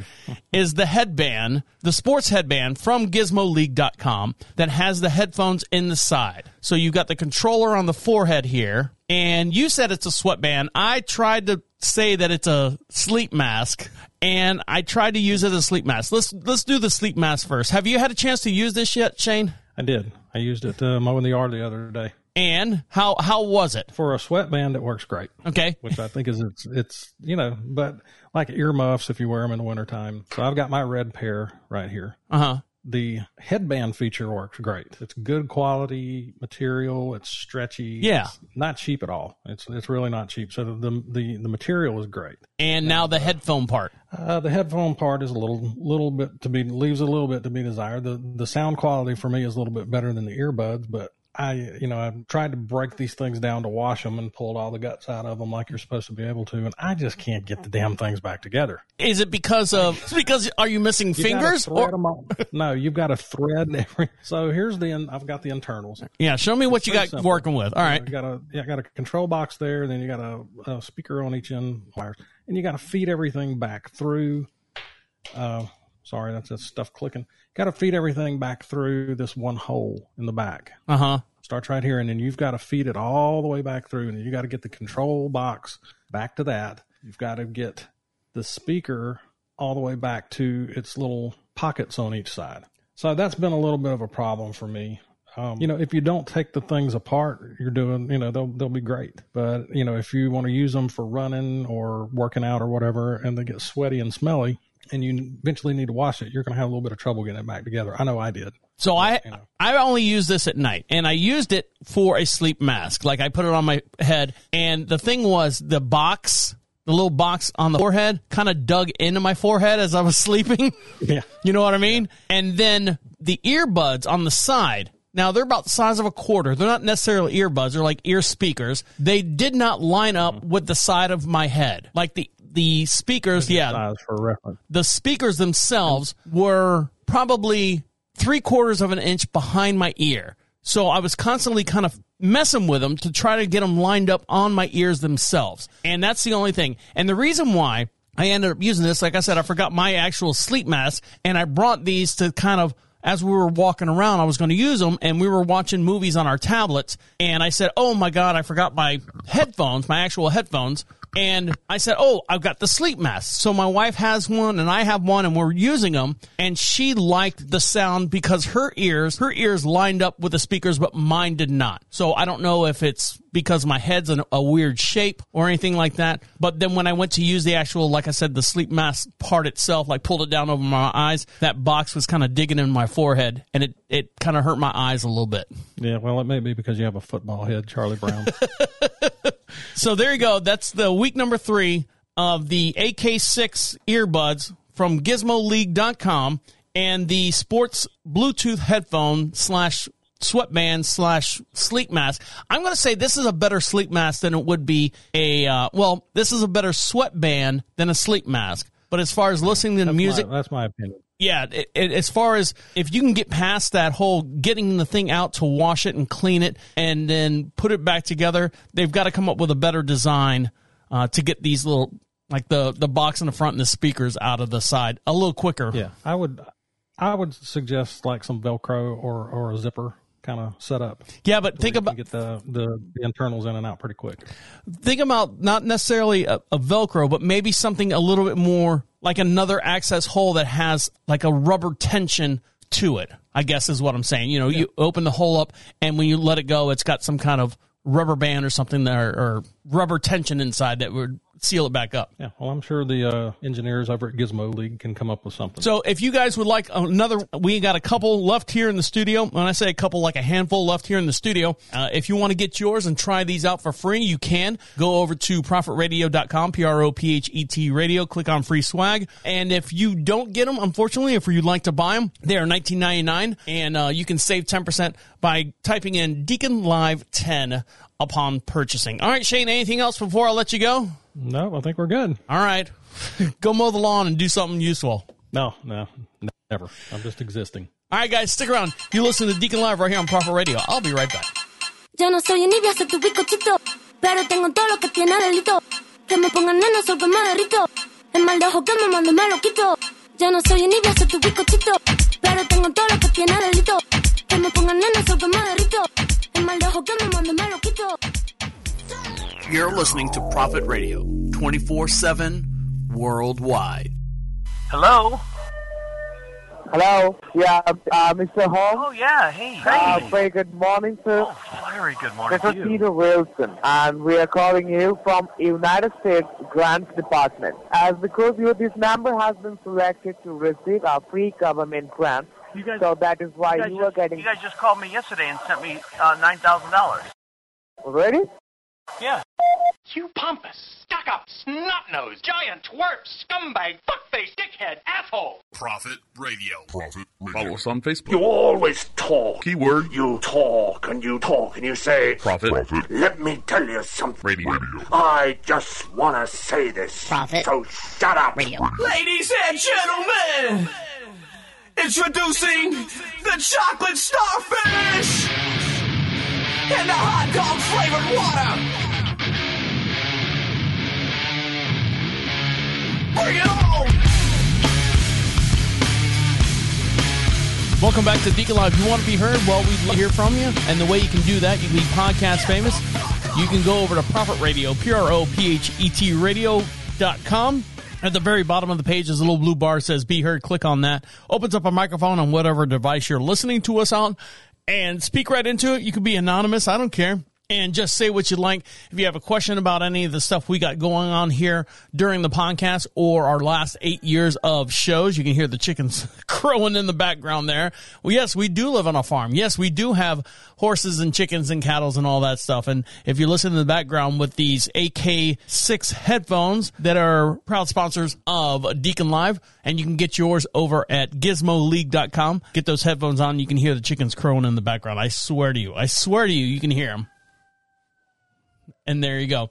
is the headband, the sports headband from gizmoleague.com that has the headphones in the side. So you've got the controller on the forehead here, and you said it's a sweatband. I tried to say that it's a sleep mask and I tried to use it as a sleep mask. Let's let's do the sleep mask first. Have you had a chance to use this yet, Shane? I did. I used it uh, mowing the yard the other day. And how how was it? For a sweatband, it works great. Okay. Which I think is it's it's you know, but like earmuffs if you wear them in the wintertime. So I've got my red pair right here. Uh huh. The headband feature works great. It's good quality material. It's stretchy. Yeah. It's not cheap at all. It's it's really not cheap. So the the the material is great. And now the headphone part. Uh, the headphone part is a little little bit to be leaves a little bit to be desired. The the sound quality for me is a little bit better than the earbuds, but I you know I've tried to break these things down to wash them and pulled all the guts out of them like you're supposed to be able to, and I just can't get the damn things back together. Is it because of because are you missing You fingers? Or, no, you've got to thread every. So here's the in- I've got the internals. yeah, show me what you got simple. working with. All right. You got a yeah, got a control box there, then you got a, a speaker on each end wires, and you got to feed everything back through. Uh, sorry, that's just stuff clicking. Got to feed everything back through this one hole in the back. Uh huh. Starts right here, and then you've got to feed it all the way back through, and you got to get the control box back to that. You've got to get the speaker all the way back to its little pockets on each side. So that's been a little bit of a problem for me. Um, you know, if you don't take the things apart, you're doing, you know, they'll they'll be great. But you know, if you want to use them for running or working out or whatever, and they get sweaty and smelly, and you eventually need to wash it, you're going to have a little bit of trouble getting it back together. I know I did. So I I only use this at night, and I used it for a sleep mask. Like I put it on my head, and the thing was the box, the little box on the forehead, kind of dug into my forehead as I was sleeping. Yeah. You know what I mean? And then the earbuds on the side. Now they're about the size of a quarter. They're not necessarily earbuds. They're like ear speakers. They did not line up with the side of my head. Like the the speakers, yeah, for reference. the speakers themselves were probably three quarters of an inch behind my ear. So I was constantly kind of messing with them to try to get them lined up on my ears themselves. And that's the only thing. And the reason why I ended up using this, like I said, I forgot my actual sleep mask and I brought these to kind of as we were walking around, I was going to use them and we were watching movies on our tablets. And I said, Oh my God, I forgot my headphones, my actual headphones. And I said, Oh, I've got the sleep mask. So my wife has one and I have one and we're using them. And she liked the sound because her ears, her ears lined up with the speakers, but mine did not. So I don't know if it's because my head's in a weird shape or anything like that. But then when I went to use the actual, like I said, the sleep mask part itself, like pulled it down over my eyes, that box was kind of digging in my forehead and it, it kind of hurt my eyes a little bit. Yeah, well, it may be because you have a football head, Charlie Brown. So there you go. That's the week number three of the AK6 earbuds from gizmoleague.com and the sports Bluetooth headphone slash sweatband slash sleep mask. I'm going to say this is a better sleep mask than it would be a, uh, well, this is a better sweatband than a sleep mask. But as far as listening to the music, My- that's my opinion. yeah, it, it, as far as if you can get past that whole getting the thing out to wash it and clean it and then put it back together, they've got to come up with a better design uh, to get these little like the the box in the front and the speakers out of the side a little quicker. Yeah, I would I would suggest like some Velcro or or a zipper kind of set up. Yeah, but think about get the, the the internals in and out pretty quick. think about not necessarily a, a Velcro, but maybe something a little bit more like another access hole that has like a rubber tension to it. I guess is what I'm saying. You know, you open the hole up, and when you let it go, it's got some kind of rubber band or something there, or rubber tension inside that would seal it back up. Yeah, well, I'm sure the uh, engineers over at Gizmo League can come up with something. So if you guys would like another, we got a couple left here in the studio. When I say a couple, like a handful left here in the studio. Uh, if you want to get yours and try these out for free, you can go over to prophetradio.com, P-R-O-P-H-E-T radio, click on free swag. And if you don't get them, unfortunately, if you'd like to buy them, they are $19.99 and uh, you can save 10% by typing in Deacon Live 10 upon purchasing. All right, Shane, anything else before I let you go? No, I think we're good. All right. go mow the lawn and do something useful. No, no, never. I'm just existing. All right, guys, stick around. You listen to Deacon Live right here on Prophet Radio. I'll be right back. Yo no soy envidia, soy tu bizcochito. Pero tengo todo lo que tiene delito. Que me pongan nena, sol que me derrito. El mal de ojo que me mando me lo quito. Yo no soy envidia, soy tu bizcochito. Pero tengo todo lo que tiene delito. Que me pongan nena, sol que me derrito. El mal de ojo que me mando me lo quito. You're listening to Prophet Radio 24 7 worldwide. Hello? Hello. Yeah, uh, Mr. Holmes. Oh, yeah. Hey. Uh, Hey. very good morning, sir. Very good morning This is. Peter Wilson, and we are calling you from United States Grants Department. As because you, this number has been selected to receive our free government grant, You guys- so that is why you, guys you are just, getting. you guys just called me yesterday and sent me uh, $9,000. Ready? Yeah. You pompous, stuck-up, snot-nosed, giant twerp, scumbag, fuckface, dickhead, asshole! Prophet Radio. Prophet Radio. Follow us on Facebook. You always talk. Keyword. You talk and you talk and you say, Prophet. Let me tell you something. Radio. I just want to say this. Prophet. So shut up. Radio. Ladies and gentlemen, introducing the chocolate starfish and the hot dog flavored water. Bring it on! Welcome back to Deacon Live. If you want to be heard, well, we'd love to hear from you. And the way you can do that, you can be podcast famous. You can go over to Prophet Radio, P R O P H E T radio.com. At the very bottom of the page is a little blue bar says Be Heard. Click on that. Opens up a microphone on whatever device you're listening to us on and speak right into it. You can be anonymous. I don't care. And just say what you'd like. If you have a question about any of the stuff we got going on here during the podcast or our last eight years of shows, you can hear the chickens crowing in the background there. Well, yes, we do live on a farm. Yes, we do have horses and chickens and cattle and all that stuff. And if you listen in the background with these AK6 headphones that are proud sponsors of Deacon Live, and you can get yours over at gizmoleague.com. Get those headphones on. You can hear the chickens crowing in the background. I swear to you. I swear to you, you can hear them. And there you go.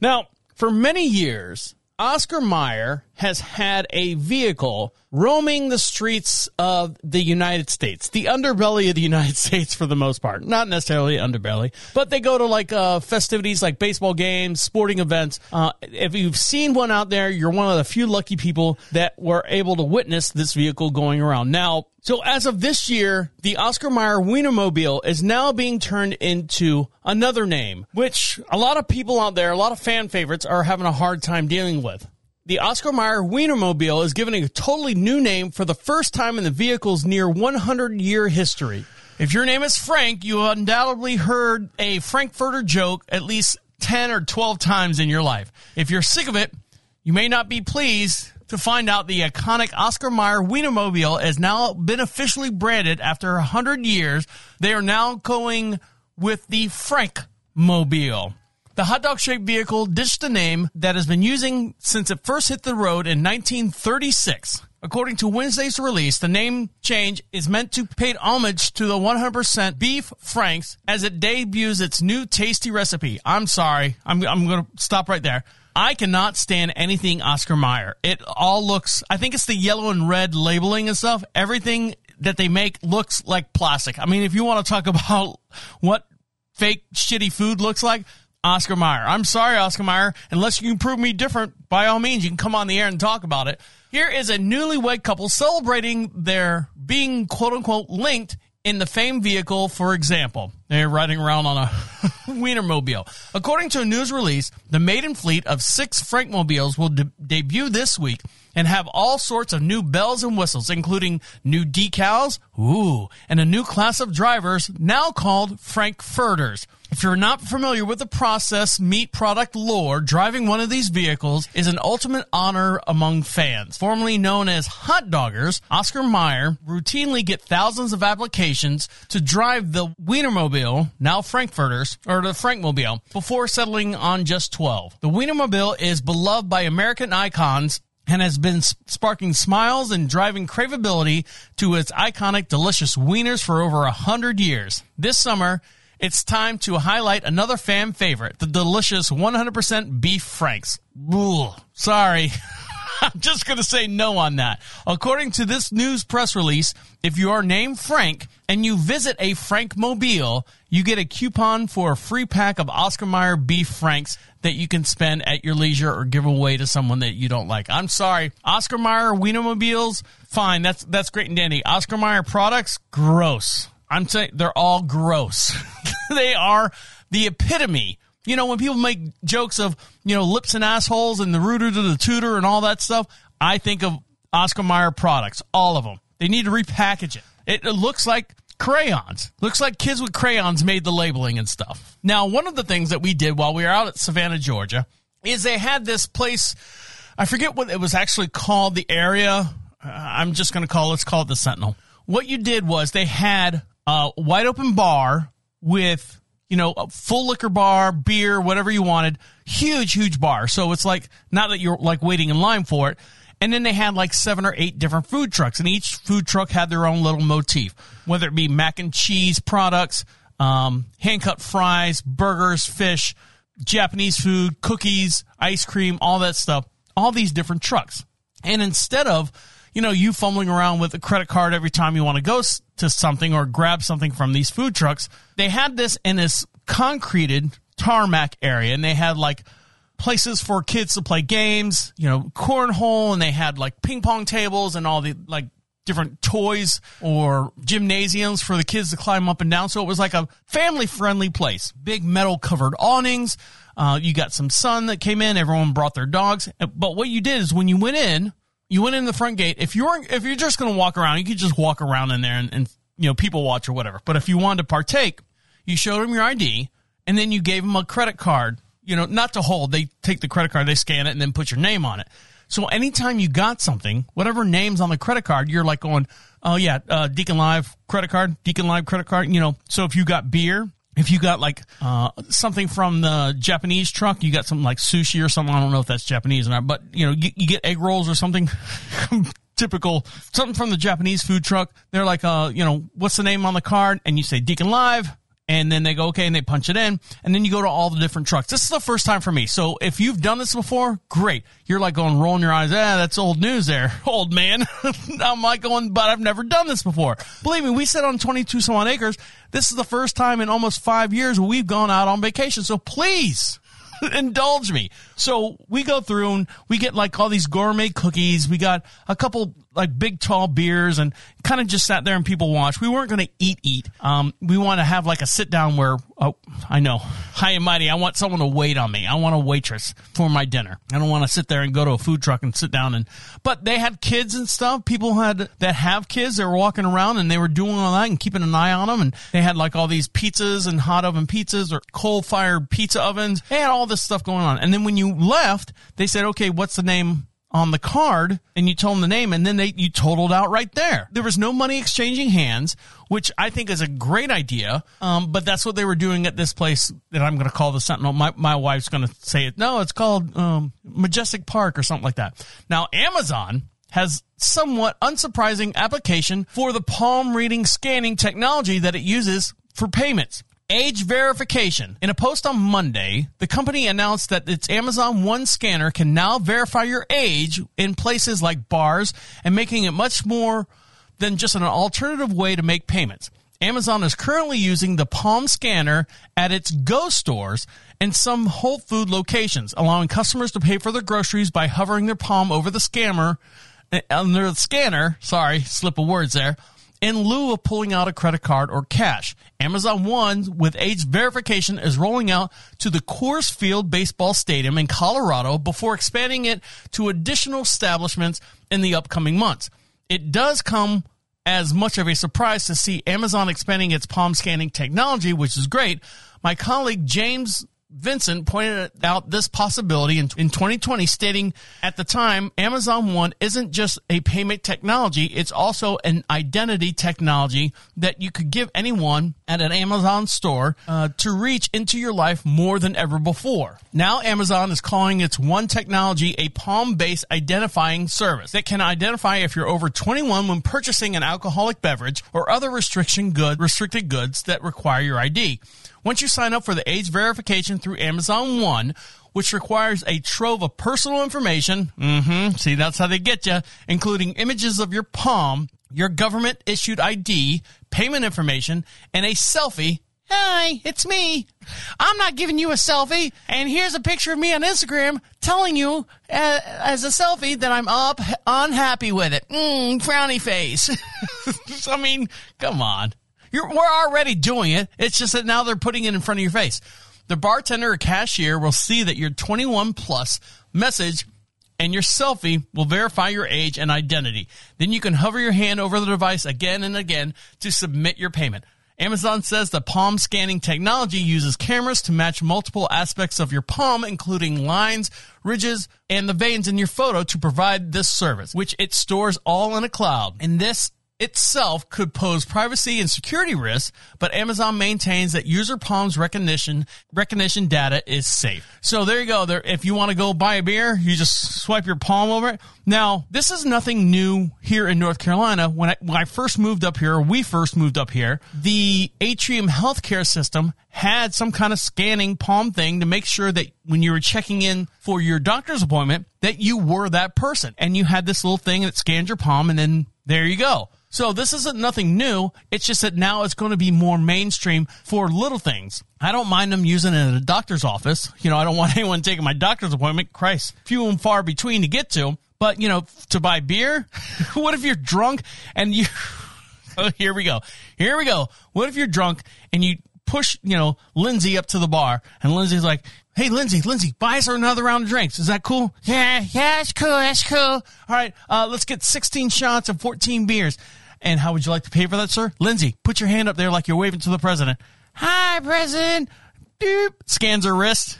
Now, for many years, Oscar Mayer has had a vehicle roaming the streets of the United States, the underbelly of the United States for the most part. Not necessarily underbelly, but they go to like uh, festivities like baseball games, sporting events. Uh, if you've seen one out there, you're one of the few lucky people that were able to witness this vehicle going around. Now, so as of this year, the Oscar Mayer Wienermobile is now being turned into another name, which a lot of people out there, a lot of fan favorites are having a hard time dealing with. The Oscar Mayer Wienermobile is given a totally new name for the first time in the vehicle's near 100 year history. If your name is Frank, you undoubtedly heard a Frankfurter joke at least 10 or 12 times in your life. If you're sick of it, you may not be pleased to find out the iconic Oscar Mayer Wienermobile has now been officially branded after 100 years. They are now going with the Frank Mobile. The hot dog shaped vehicle ditched a name that has been using since it first hit the road in 1936. According to Wednesday's release, the name change is meant to pay homage to the 100% beef Franks as it debuts its new tasty recipe. I'm sorry, I'm, I'm going to stop right there. I cannot stand anything Oscar Mayer. It all looks, I think it's the yellow and red labeling and stuff. Everything that they make looks like plastic. I mean, if you want to talk about what fake shitty food looks like, Oscar Mayer. I'm sorry, Oscar Mayer. Unless you can prove me different, by all means, you can come on the air and talk about it. Here is a newlywed couple celebrating their being quote unquote linked in the famed vehicle, for example. They're riding around on a Wienermobile. According to a news release, the maiden fleet of six Frankmobiles will de- debut this week and have all sorts of new bells and whistles, including new decals, ooh, and a new class of drivers now called Frankfurters. If you're not familiar with the process meat product lore, driving one of these vehicles is an ultimate honor among fans. Formerly known as hot doggers, Oscar Mayer routinely get thousands of applications to drive the Wienermobile, now Frankfurters, or the Frankmobile, before settling on just 12. The Wienermobile is beloved by American icons and has been sparking smiles and driving craveability to its iconic delicious wieners for over a hundred years. This summer, it's time to highlight another fan favorite, the delicious 100% beef franks. Ooh, sorry. I'm just going to say no on that. According to this news press release, if you are named Frank and you visit a Frank Mobile, you get a coupon for a free pack of Oscar Mayer beef franks that you can spend at your leisure or give away to someone that you don't like. I'm sorry. Oscar Mayer Wienermobiles, fine. That's, that's great and dandy. Oscar Mayer products, gross. I'm saying they're all gross. they are the epitome. You know, when people make jokes of, you know, lips and assholes and the rooter to the tutor and all that stuff, I think of Oscar Mayer products, all of them. They need to repackage it. It, it looks like crayons. Looks like kids with crayons made the labeling and stuff. Now, one of the things that we did while we were out at Savannah, Georgia, is they had this place. I forget what it was actually called. The area. Uh, I'm just going to call let's call it the Sentinel. What you did was they had a wide open bar with you know a full liquor bar, beer, whatever you wanted. Huge, huge bar. So it's like not that you're like waiting in line for it. And then they had like seven or eight different food trucks, and each food truck had their own little motif, whether it be mac and cheese products, um, hand cut fries, burgers, fish, Japanese food, cookies, ice cream, all that stuff. All these different trucks. And instead of, you know, you fumbling around with a credit card every time you want to go to something or grab something from these food trucks, they had this in this concreted tarmac area, and they had like places for kids to play games, you know, cornhole, and they had like ping pong tables and all the like different toys or gymnasiums for the kids to climb up and down. So it was like a family friendly place. Big metal covered awnings. Uh, you got some sun that came in. Everyone brought their dogs. But what you did is when you went in, you went in the front gate. If you're if you're just going to walk around, you could just walk around in there and, and you know people watch or whatever. But if you wanted to partake, you showed them your ID and then you gave them a credit card you know, not to hold. They take the credit card, they scan it, and then put your name on it. So anytime you got something, whatever name's on the credit card, you're like going, oh yeah, uh, Deacon Live credit card, Deacon Live credit card. You know, so if you got beer, if you got like uh, something from the Japanese truck, you got something like sushi or something. I don't know if that's Japanese or not, but you know, you, you get egg rolls or something. typical something from the Japanese food truck. They're like, uh, you know, what's the name on the card? And you say Deacon Live, and then they go okay and they punch it in and then you go to all the different trucks. This is the first time for me. So if you've done this before great. You're like going rolling your eyes ah that's old news there old man. I'm like going but i've never done this before. Believe me we sit on 22 some odd acres. This is the first time in almost five years we've gone out on vacation. So please indulge me. So we go through and we get like all these gourmet cookies. We got a couple like big tall beers and kind of just sat there and people watched. We weren't going to eat, eat. Um, we want to have like a sit down where, oh, I know, high and mighty. I want someone to wait on me. I want a waitress for my dinner. I don't want to sit there and go to a food truck and sit down and, but they had kids and stuff. People had, that have kids, they were walking around and they were doing all that and keeping an eye on them. And they had like all these pizzas and hot oven pizzas or coal fired pizza ovens. They had all this stuff going on. And then when you left, they said, okay, what's the name on the card and you told them the name and then they you totaled out right there. There was no money exchanging hands, which I think is a great idea. Um, but that's what they were doing at this place that I'm going to call the Sentinel. My, my wife's going to say it. No, it's called um, Majestic Park or something like that. Now, Amazon has somewhat unsurprising application for the palm reading scanning technology that it uses for payments. Age verification. In a post on Monday, the company announced that its Amazon One scanner can now verify your age in places like bars and making it much more than just an alternative way to make payments. Amazon is currently using the Palm scanner at its Go stores and some Whole Food locations, allowing customers to pay for their groceries by hovering their palm over the scammer uh, under the scanner. Sorry, slip of words there. In lieu of pulling out a credit card or cash, Amazon One with age verification is rolling out to the Coors Field Baseball Stadium in Colorado before expanding it to additional establishments in the upcoming months. It does come as much of a surprise to see Amazon expanding its palm scanning technology, which is great. My colleague James Vincent pointed out this possibility in, in 2020, stating at the time, Amazon One isn't just a payment technology, it's also an identity technology that you could give anyone at an Amazon store uh, to reach into your life more than ever before. Now, Amazon is calling its One technology a palm based identifying service that can identify if you're over 21 when purchasing an alcoholic beverage or other restriction good, restricted goods that require your ID. Once you sign up for the age verification through Amazon One, which requires a trove of personal information, mm-hmm, see, that's how they get you, including images of your palm, your government issued ID, payment information, and a selfie. Hi, it's me. I'm not giving you a selfie, and here's a picture of me on Instagram telling you uh, as a selfie that I'm up, unhappy with it. Mm, frowny face. I mean, come on. You're, we're already doing it. It's just that now they're putting it in front of your face. The bartender or cashier will see that you're 21 plus message and your selfie will verify your age and identity. Then you can hover your hand over the device again and again to submit your payment. Amazon says the palm scanning technology uses cameras to match multiple aspects of your palm, including lines, ridges, and the veins in your photo to provide this service, which it stores all in a cloud. And this itself could pose privacy and security risks, but Amazon maintains that user palms recognition recognition data is safe. So there you go. There, if you want to go buy a beer, you just swipe your palm over it. Now, this is nothing new here in North Carolina. When I, when I first moved up here, we first moved up here, the Atrium healthcare system had some kind of scanning palm thing to make sure that when you were checking in for your doctor's appointment, that you were that person. And you had this little thing that scanned your palm and then there you go. So this isn't nothing new. It's just that now it's going to be more mainstream for little things. I don't mind them using it in a doctor's office. You know, I don't want anyone taking my doctor's appointment. Christ, few and far between to get to. But, you know, to buy beer, what if you're drunk and you, oh, here we go. Here we go. What if you're drunk and you push, you know, Lindsay up to the bar and Lindsay's like, Hey, Lindsay, Lindsay, buy us another round of drinks. Is that cool? Yeah, yeah, it's cool. That's cool. All right. Uh, let's get 16 shots and 14 beers. And how would you like to pay for that, sir? Lindsay, put your hand up there like you're waving to the president. Hi, President. Doop. Scans her wrist.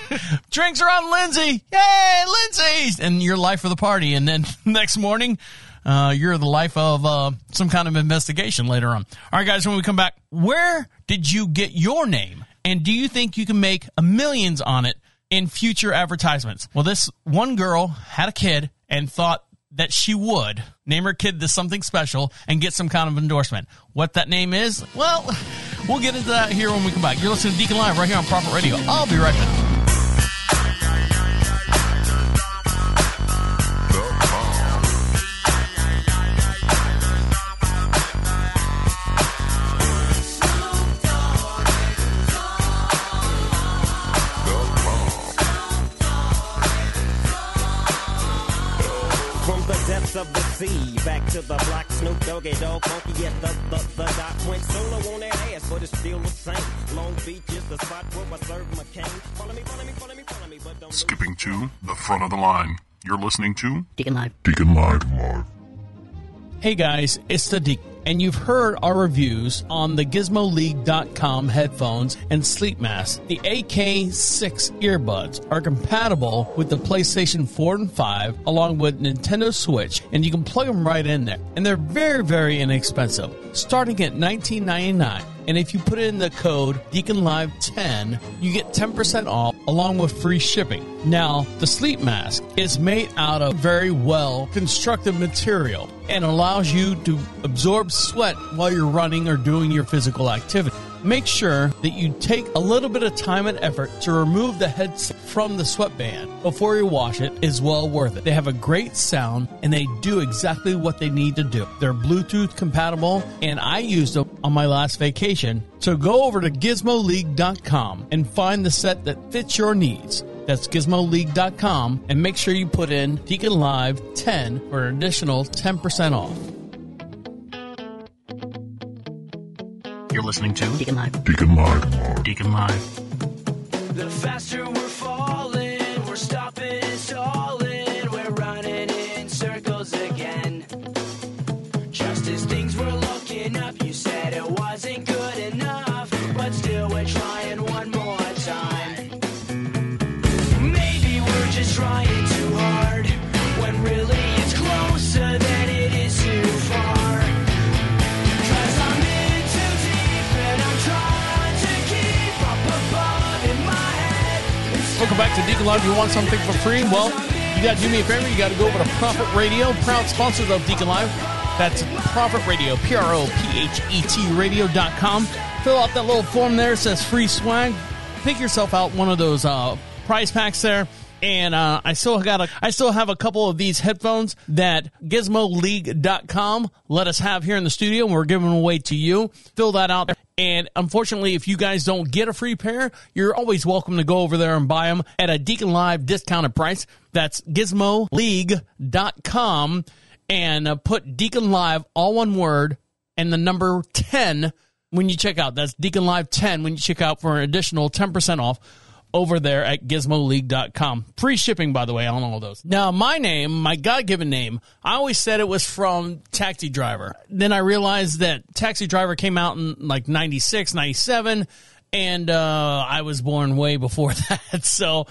Drinks are on Lindsay. Yay, Lindsay! And your life for the party. And then next morning, uh, you're the life of uh, some kind of investigation later on. All right, guys, when we come back, where did you get your name? And do you think you can make a millions on it in future advertisements? Well, this one girl had a kid and thought that she would name her kid this something special and get some kind of endorsement. What that name is, well, we'll get into that here when we come back. You're listening to Deacon Live right here on Prophet Radio. I'll be right back. Depths of the sea, back to the block, Snoop Doggy Dogg, funky at the, the, the dot. Went solo on that ass, but it's still the same. Long Beach is the spot where I serve my cane. Follow me, follow me, follow me, follow me, but don't Skipping to the front of the line. You're listening to Deacon Live. Deacon Live. Live. Hey guys, it's the Deacon. And you've heard our reviews on the GizmoLeague.com headphones and sleep mask. The AK6 earbuds are compatible with the PlayStation 4 and 5 along with Nintendo Switch and you can plug them right in there. And they're very, very inexpensive, starting at $19.99. And if you put in the code DeaconLive10, you get 10% off along with free shipping. Now, the sleep mask is made out of very well constructed material and allows you to absorb sweat while you're running or doing your physical activity. Make sure that you take a little bit of time and effort to remove the headset from the sweatband before you wash it is well worth it. They have a great sound and they do exactly what they need to do. They're Bluetooth compatible and I used them on my last vacation. So go over to gizmoleague.com and find the set that fits your needs. That's gizmoleague.com and make sure you put in Deacon Live 10 for an additional 10% off. You're listening to Deacon Live. Deacon Live. Deacon Live. The faster we're falling, back to Deacon Live. You want something for free? Well, you got to do me a favor. You got to go over to Prophet Radio, proud sponsors of Deacon Live. That's Prophet Radio, P R O P H E T radio.com. Fill out that little form there. It says free swag. Pick yourself out one of those uh, prize packs there. And uh, I still got a, I still have a couple of these headphones that GizmoLeague.com let us have here in the studio, and we're giving them away to you. Fill that out. And unfortunately, if you guys don't get a free pair, you're always welcome to go over there and buy them at a Deacon Live discounted price. That's GizmoLeague.com and uh, put Deacon Live, all one word, and the number 10 when you check out. That's Deacon Live 10 when you check out for an additional 10% off over there at gizmoleague.com. Free shipping, by the way, on all those. Now, my name, my God given name, I always said it was from Taxi Driver. Then I realized that Taxi Driver came out in like 96, 97, and uh, I was born way before that. So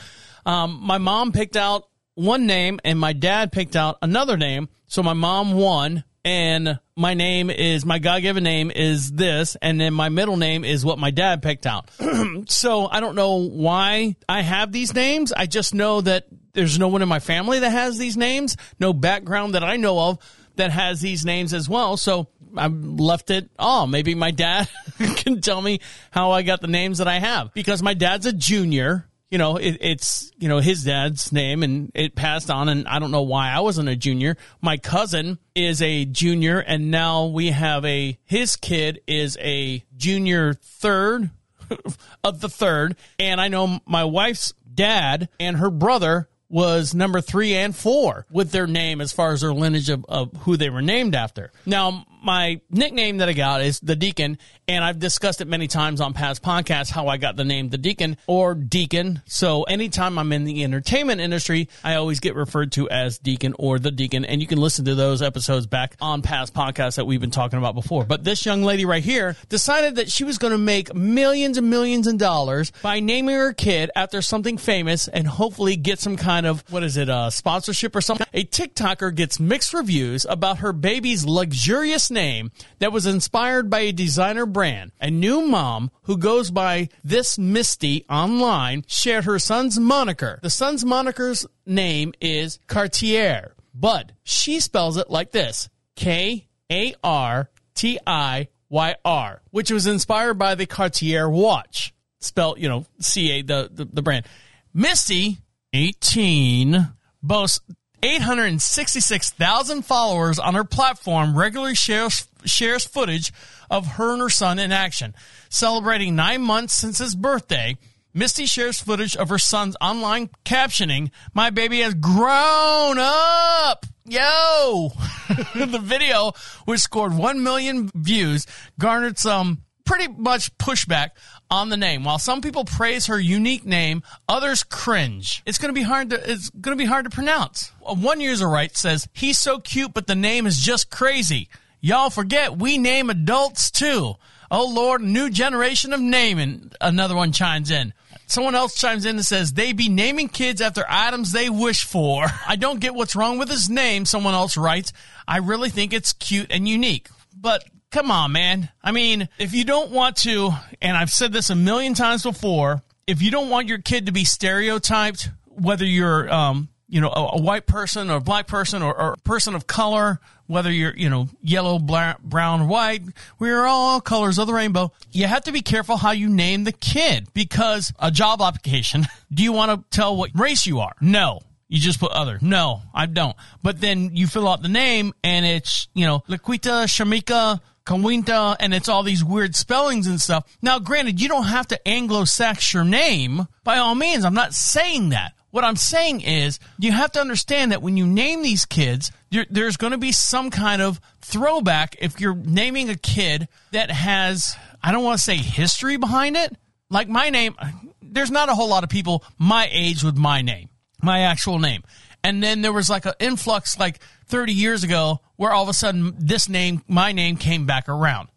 um, my mom picked out one name, and my dad picked out another name. So my mom won, and my name is my God given name is this, and then my middle name is what my dad picked out. so I don't know why I have these names. I just know that there's no one in my family that has these names, no background that I know of that has these names as well. So I left it. Oh, maybe my dad can tell me how I got the names that I have because my dad's a junior you know, it, it's, you know, his dad's name and it passed on. And I don't know why I wasn't a junior. My cousin is a junior and now we have a, his kid is a junior third of the third. And I know my wife's dad and her brother was number three and four with their name as far as their lineage of, of who they were named after. Now, my nickname that I got is the Deacon, and I've discussed it many times on past podcasts how I got the name the Deacon or Deacon. So anytime I'm in the entertainment industry, I always get referred to as Deacon or the Deacon, and you can listen to those episodes back on past podcasts that we've been talking about before. But this young lady right here decided that she was going to make millions and millions of dollars by naming her kid after something famous and hopefully get some kind of what is it, a sponsorship or something. A TikToker gets mixed reviews about her baby's luxurious name that was inspired by a designer brand. A new mom who goes by this Misty online shared her son's moniker. The son's moniker's name is Cartier, but she spells it like this K A R T I Y R, which was inspired by the Cartier watch. Spelled, you know, C A, the, the, the brand. Misty, 18, boasts 866,000 followers on her platform regularly shares shares footage of her and her son in action. Celebrating nine months since his birthday, Misty shares footage of her son's online captioning, My baby has grown up! Yo! the video, which scored 1 million views, garnered some pretty much pushback on the name. While some people praise her unique name, others cringe. It's going to be hard to it's going to be hard to pronounce. One user writes says, "He's so cute, but the name is just crazy." Y'all forget we name adults too. Oh Lord, new generation of naming. Another one chimes in. Someone else chimes in and says they be naming kids after items they wish for. I don't get what's wrong with his name, someone else writes. I really think it's cute and unique. But come on, man. I mean, if you don't want to, and I've said this a million times before, if you don't want your kid to be stereotyped, whether you're um, you know, a, a white person or a black person or, or a person of color, whether you're, you know, yellow, black, brown, white, we're all colors of the rainbow. You have to be careful how you name the kid because a job application, do you want to tell what race you are? No. You just put other. No, I don't. But then you fill out the name and it's, you know, Laquita, Shamika, Kawinta, and it's all these weird spellings and stuff. Now, granted, you don't have to Anglo-Sax your name. By all means, I'm not saying that. What I'm saying is you have to understand that when you name these kids, there's going to be some kind of throwback if you're naming a kid that has, I don't want to say history behind it. Like my name, there's not a whole lot of people my age with my name my actual name. And then there was like an influx like 30 years ago where all of a sudden this name, my name came back around.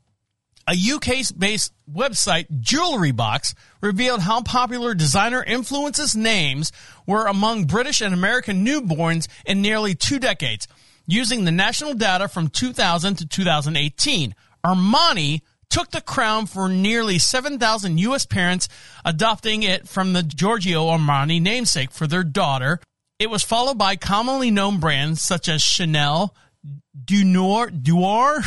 A UK based website, Jewelry Box, revealed how popular designer influences names were among British and American newborns in nearly two decades, using the national data from 2000 to 2018. Armani took the crown for nearly 7,000 U.S. parents, adopting it from the Giorgio Armani namesake for their daughter. It was followed by commonly known brands such as Chanel, Dunor, Duor.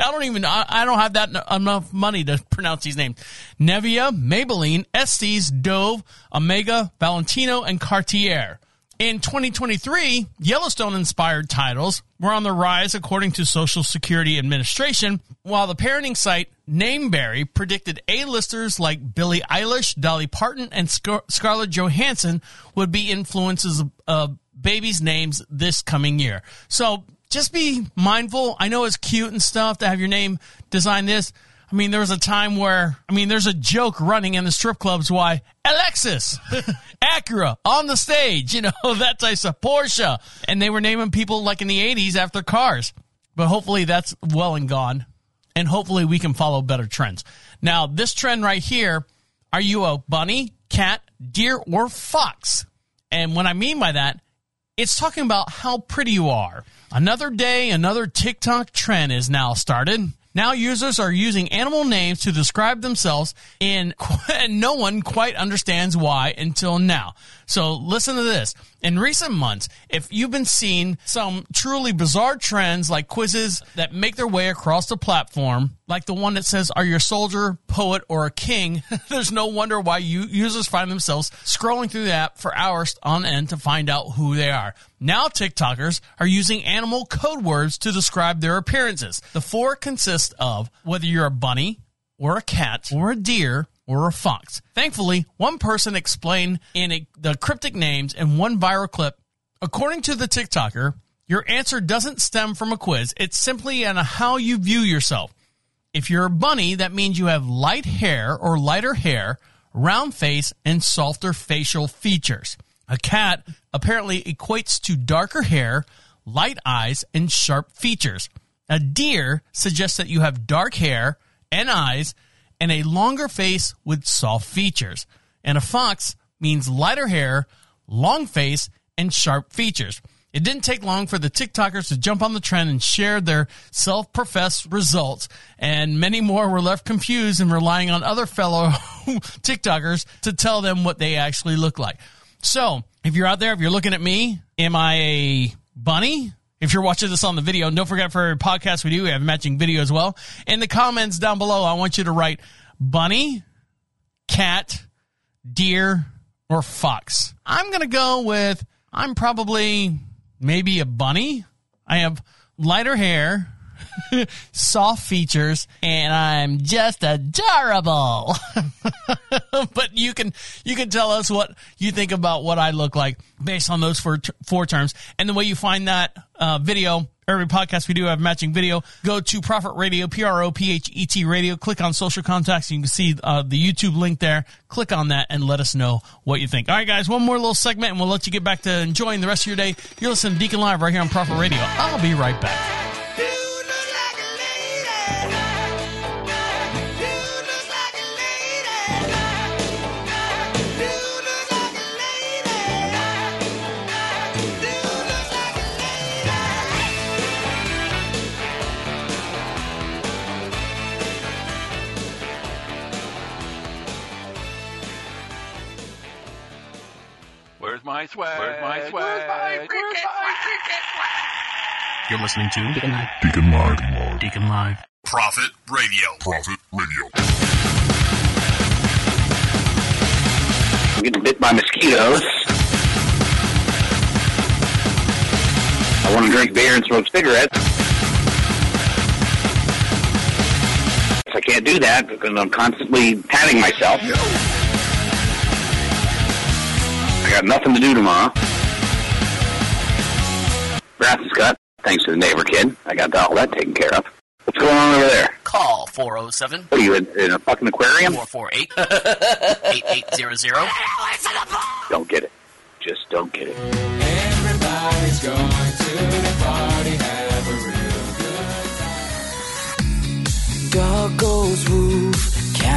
I don't even, I, I don't have that n- enough money to pronounce these names. Nevia, Maybelline, Estes, Dove, Omega, Valentino, and Cartier. In 2023, Yellowstone inspired titles were on the rise according to Social Security Administration, while the parenting site Nameberry predicted A-listers like Billie Eilish, Dolly Parton, and Scar- Scarlett Johansson would be influences of uh, babies' names this coming year. So just be mindful. I know it's cute and stuff to have your name design this. I mean, there was a time where, I mean, there's a joke running in the strip clubs why Alexis, Acura on the stage, you know, that type of Porsche. And they were naming people like in the 80s after cars. But hopefully that's well and gone. And hopefully we can follow better trends. Now, this trend right here, are you a bunny, cat, deer, or fox? And what I mean by that, it's talking about how pretty you are. Another day, another TikTok trend is now started. Now users are using animal names to describe themselves and no one quite understands why until now. So listen to this. In recent months, if you've been seeing some truly bizarre trends like quizzes that make their way across the platform, like the one that says, are you a soldier, poet, or a king? There's no wonder why you users find themselves scrolling through the app for hours on end to find out who they are. Now TikTokers are using animal code words to describe their appearances. The four consist of whether you're a bunny, or a cat, or a deer, or a fox. Thankfully, one person explained in a, the cryptic names in one viral clip. According to the TikToker, your answer doesn't stem from a quiz. It's simply on how you view yourself. If you're a bunny, that means you have light hair or lighter hair, round face, and softer facial features. A cat apparently equates to darker hair, light eyes, and sharp features. A deer suggests that you have dark hair and eyes and a longer face with soft features. And a fox means lighter hair, long face, and sharp features. It didn't take long for the TikTokers to jump on the trend and share their self professed results, and many more were left confused and relying on other fellow TikTokers to tell them what they actually look like. So, if you're out there, if you're looking at me, am I a bunny? If you're watching this on the video, don't forget for our podcast we do, we have matching video as well. In the comments down below, I want you to write bunny, cat, deer, or fox. I'm going to go with, I'm probably maybe a bunny. I have lighter hair, soft features, and I'm just adorable. but you can you can tell us what you think about what I look like based on those four, four terms. And the way you find that uh, video, every podcast we do have matching video. Go to Prophet Radio, P R O P H E T Radio. Click on social contacts. You can see uh, the YouTube link there. Click on that and let us know what you think. All right, guys, one more little segment and we'll let you get back to enjoying the rest of your day. You're listening to Deacon Live right here on Prophet Radio. I'll be right back. My swag? Where's my swag? Where's my freaking swag? You're listening to Deacon Live. Deacon Live. Prophet Radio. Prophet Radio. I'm getting bit by mosquitoes. I want to drink beer and smoke cigarettes. I can't do that because I'm constantly patting myself. I got nothing to do tomorrow. Grass is cut. Thanks to the neighbor kid. I got all that taken care of. What's going on over there? Call 407 What are you in, in a fucking aquarium? 448 8800. Don't get it. Just don't get it. Everybody's going to the party, have a real good Dog goes woof,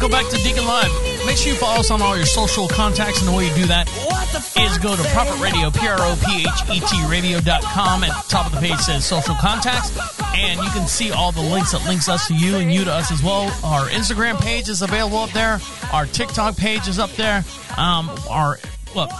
Welcome back to Deacon Live. Make sure you follow us on all your social contacts, and the way you do that is go to Prophet Radio, P-R-O-P-H-E-T radio.com. At the top of the page says social contacts, and you can see all the links that links us to you and you to us as well. Our Instagram page is available up there. Our TikTok page is up there. Um, our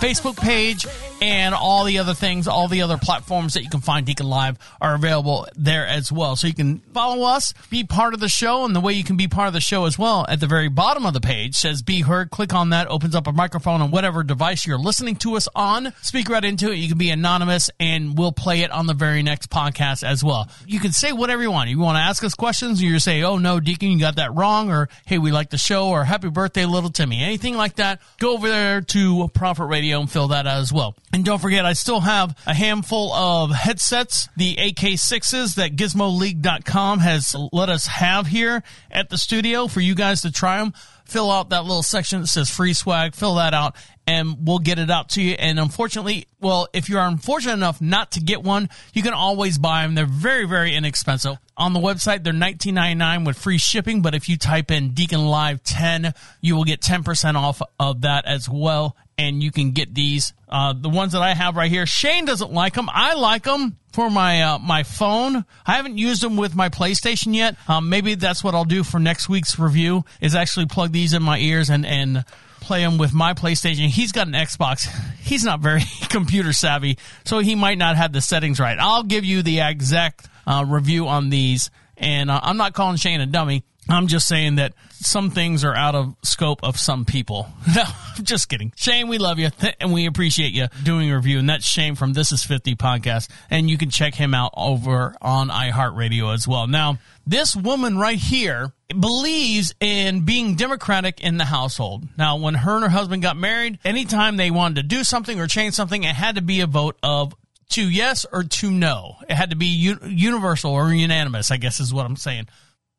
Facebook page and all the other things, all the other platforms that you can find Deacon Live are available there as well. So you can follow us, be part of the show, and the way you can be part of the show as well, at the very bottom of the page says Be Heard. Click on that, opens up a microphone on whatever device you're listening to us on. Speak right into it. You can be anonymous, and we'll play it on the very next podcast as well. You can say whatever you want. You want to ask us questions, you say, Oh no, Deacon, you got that wrong, or Hey, we like the show, or Happy birthday, little Timmy. Anything like that, go over there to Prophet Radio and fill that out as well. And don't forget, I still have a handful of headsets, the AK6s that GizmoLeague.com has let us have here at the studio for you guys to try them. Fill out that little section that says free swag, fill that out, and we'll get it out to you. And unfortunately, well, if you're unfortunate enough not to get one, you can always buy them. They're very, very inexpensive. On the website, they're $19.99 with free shipping, but if you type in Deacon Live 10, you will get 10% off of that as well and you can get these. Uh, the ones that I have right here. Shane doesn't like them. I like them for my uh, my phone. I haven't used them with my PlayStation yet. Um, maybe that's what I'll do for next week's review. Is actually plug these in my ears and and play them with my PlayStation. He's got an Xbox. He's not very computer savvy, so he might not have the settings right. I'll give you the exact uh, review on these, and uh, I'm not calling Shane a dummy. I'm just saying that some things are out of scope of some people. No, I'm just kidding. Shane, we love you and we appreciate you doing a review. And that's Shane from This Is 50 podcast. And you can check him out over on iHeartRadio as well. Now, this woman right here believes in being democratic in the household. Now, when her and her husband got married, anytime they wanted to do something or change something, it had to be a vote of two yes or two no. It had to be u- universal or unanimous, I guess is what I'm saying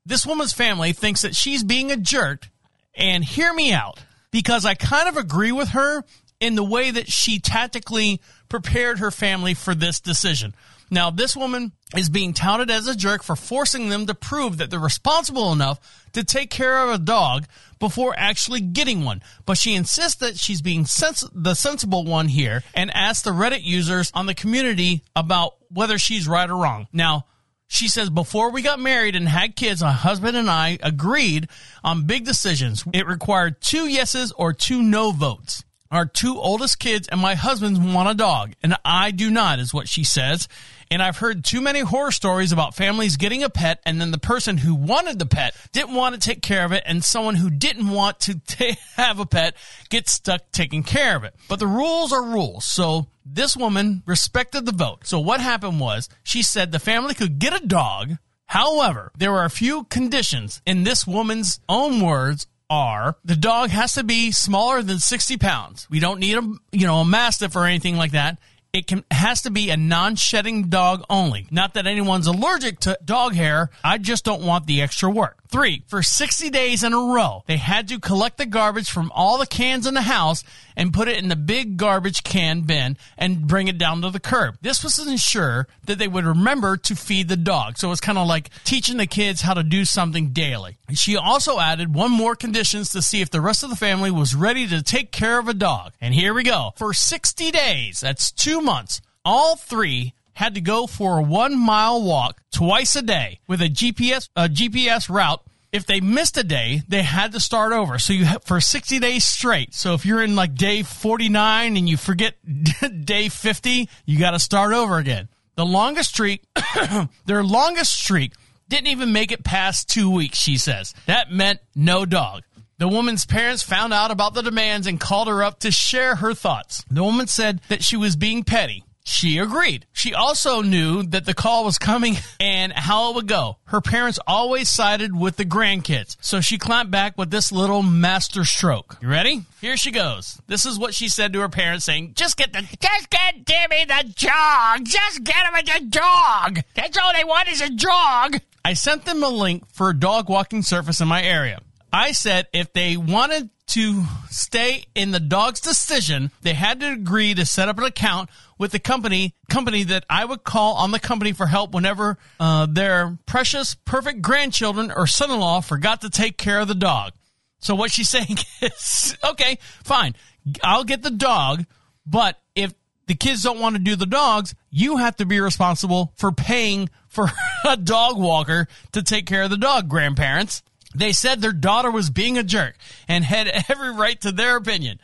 this woman's family thinks that she's being a jerk. And hear me out, because I kind of agree with her in the way that she tactically prepared her family for this decision. Now, this woman is being touted as a jerk for forcing them to prove that they're responsible enough to take care of a dog before actually getting one. But she insists that she's being sens- the sensible one here and asks the Reddit users on the community about whether she's right or wrong. Now, she says, before we got married and had kids, my husband and I agreed on big decisions. It required two yeses or two no votes. Our two oldest kids and my husband want a dog, and I do not, is what she says. And I've heard too many horror stories about families getting a pet, and then the person who wanted the pet didn't want to take care of it, and someone who didn't want to t- have a pet gets stuck taking care of it. But the rules are rules. So this woman respected the vote. So what happened was she said the family could get a dog. However, there were a few conditions in this woman's own words are the dog has to be smaller than 60 pounds. We don't need a, you know, a mastiff or anything like that. It can has to be a non-shedding dog only. Not that anyone's allergic to dog hair. I just don't want the extra work. Three, for 60 days in a row, they had to collect the garbage from all the cans in the house and put it in the big garbage can bin and bring it down to the curb. This was to ensure that they would remember to feed the dog. So it's kind of like teaching the kids how to do something daily. She also added one more conditions to see if the rest of the family was ready to take care of a dog. And here we go. For 60 days, that's two months, all three had to go for a one mile walk twice a day with a GPS a GPS route. If they missed a day, they had to start over. So you have, for 60 days straight. So if you're in like day 49 and you forget day 50, you got to start over again. The longest streak, their longest streak didn't even make it past two weeks, she says. That meant no dog. The woman's parents found out about the demands and called her up to share her thoughts. The woman said that she was being petty. She agreed. She also knew that the call was coming and how it would go. Her parents always sided with the grandkids, so she clamped back with this little master stroke. You ready? Here she goes. This is what she said to her parents, saying, "Just get the, just get Timmy the dog. Just get him a dog. That's all they want is a dog." I sent them a link for a dog walking surface in my area. I said if they wanted to stay in the dog's decision, they had to agree to set up an account with the company company that I would call on the company for help whenever uh, their precious, perfect grandchildren or son-in-law forgot to take care of the dog. So what she's saying is, okay, fine, I'll get the dog, but if the kids don't want to do the dogs, you have to be responsible for paying for a dog walker to take care of the dog, grandparents. They said their daughter was being a jerk and had every right to their opinion.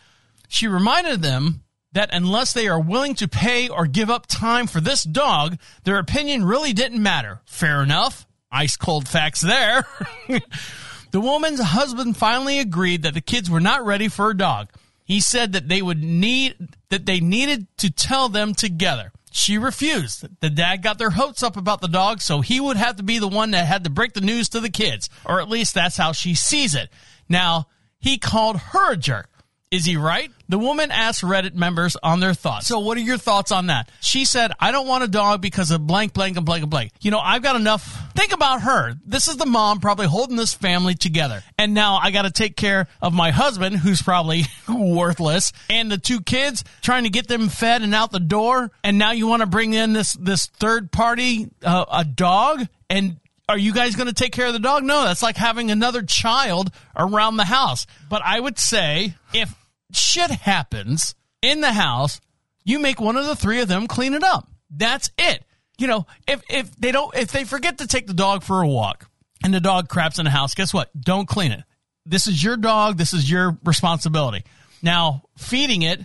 She reminded them that unless they are willing to pay or give up time for this dog, their opinion really didn't matter. Fair enough. Ice cold facts there. the woman's husband finally agreed that the kids were not ready for a dog. He said that they would need that they needed to tell them together. She refused. The dad got their hopes up about the dog, so he would have to be the one that had to break the news to the kids, or at least that's how she sees it. Now, he called her a jerk. Is he right? The woman asked Reddit members on their thoughts. So, what are your thoughts on that? She said, I don't want a dog because of blank, blank, and blank, and blank. You know, I've got enough. Think about her. This is the mom probably holding this family together. And now I got to take care of my husband, who's probably worthless, and the two kids, trying to get them fed and out the door. And now you want to bring in this, this third party, uh, a dog? And are you guys going to take care of the dog? No, that's like having another child around the house. But I would say if shit happens in the house, you make one of the three of them clean it up. That's it. You know, if if they don't if they forget to take the dog for a walk and the dog craps in the house, guess what? Don't clean it. This is your dog, this is your responsibility. Now, feeding it,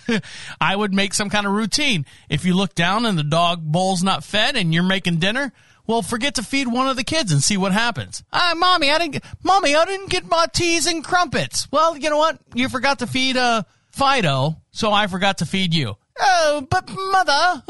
I would make some kind of routine. If you look down and the dog bowl's not fed and you're making dinner, well, forget to feed one of the kids and see what happens. Ah, mommy, I didn't get, mommy, I didn't get my teas and crumpets. Well, you know what? You forgot to feed, uh, Fido, so I forgot to feed you. Oh, but mother.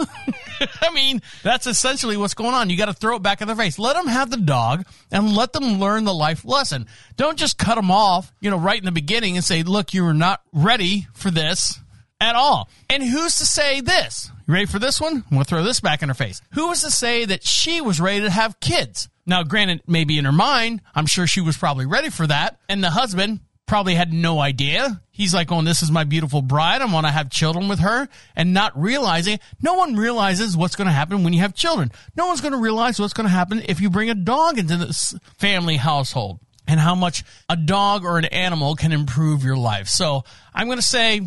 I mean, that's essentially what's going on. You got to throw it back in their face. Let them have the dog and let them learn the life lesson. Don't just cut them off, you know, right in the beginning and say, look, you are not ready for this at all. And who's to say this? You ready for this one? I'm going to throw this back in her face. Who was to say that she was ready to have kids? Now, granted, maybe in her mind, I'm sure she was probably ready for that. And the husband probably had no idea. He's like, oh, this is my beautiful bride. I want to have children with her and not realizing no one realizes what's going to happen when you have children. No one's going to realize what's going to happen if you bring a dog into this family household and how much a dog or an animal can improve your life. So I'm going to say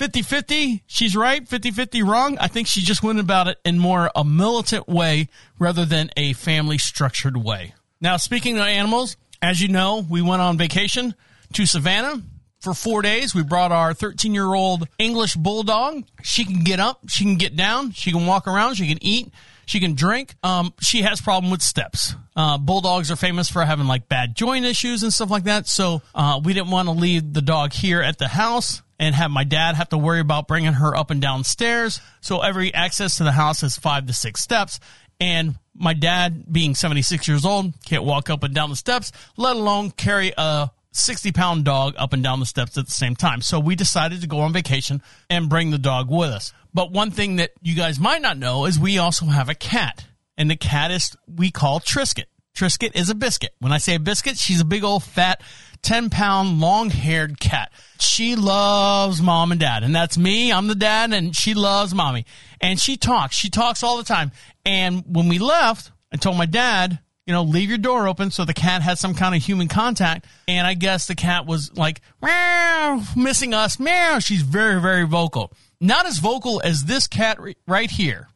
50 50, she's right. 50 50 wrong. I think she just went about it in more a militant way rather than a family structured way. Now, speaking of animals, as you know, we went on vacation to Savannah for four days. We brought our 13 year old English bulldog. She can get up, she can get down, she can walk around, she can eat, she can drink. Um, she has problem with steps. Uh, bulldogs are famous for having like bad joint issues and stuff like that. So uh, we didn't want to leave the dog here at the house and have my dad have to worry about bringing her up and down stairs. So every access to the house is five to six steps. And my dad, being 76 years old, can't walk up and down the steps, let alone carry a 60 pound dog up and down the steps at the same time. So we decided to go on vacation and bring the dog with us. But one thing that you guys might not know is we also have a cat. And the cat is, we call Trisket. Trisket is a biscuit. When I say a biscuit, she's a big old fat, 10 pound, long haired cat. She loves mom and dad. And that's me. I'm the dad and she loves mommy. And she talks. She talks all the time. And when we left, I told my dad, you know, leave your door open so the cat has some kind of human contact. And I guess the cat was like, meow, missing us, meow. She's very, very vocal. Not as vocal as this cat right here.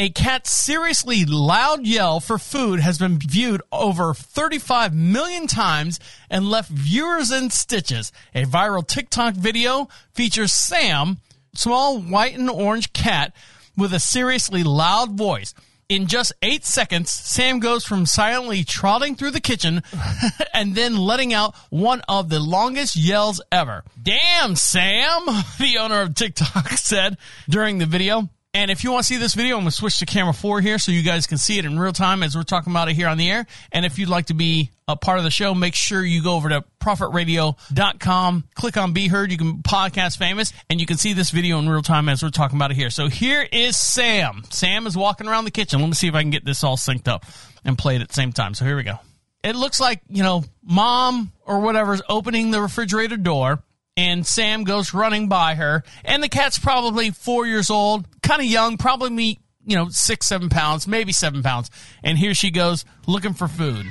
A cat's seriously loud yell for food has been viewed over 35 million times and left viewers in stitches. A viral TikTok video features Sam, small white and orange cat with a seriously loud voice. In just eight seconds, Sam goes from silently trotting through the kitchen and then letting out one of the longest yells ever. Damn, Sam, the owner of TikTok said during the video. And if you want to see this video, I'm going to switch to camera four here so you guys can see it in real time as we're talking about it here on the air. And if you'd like to be a part of the show, make sure you go over to prophetradio.com, click on Be Heard. You can podcast famous and you can see this video in real time as we're talking about it here. So here is Sam. Sam is walking around the kitchen. Let me see if I can get this all synced up and play it at the same time. So here we go. It looks like, you know, mom or whatever is opening the refrigerator door and Sam goes running by her, and the cat's probably four years old, kind of young, probably me, you know, six, seven pounds, maybe seven pounds. And here she goes looking for food.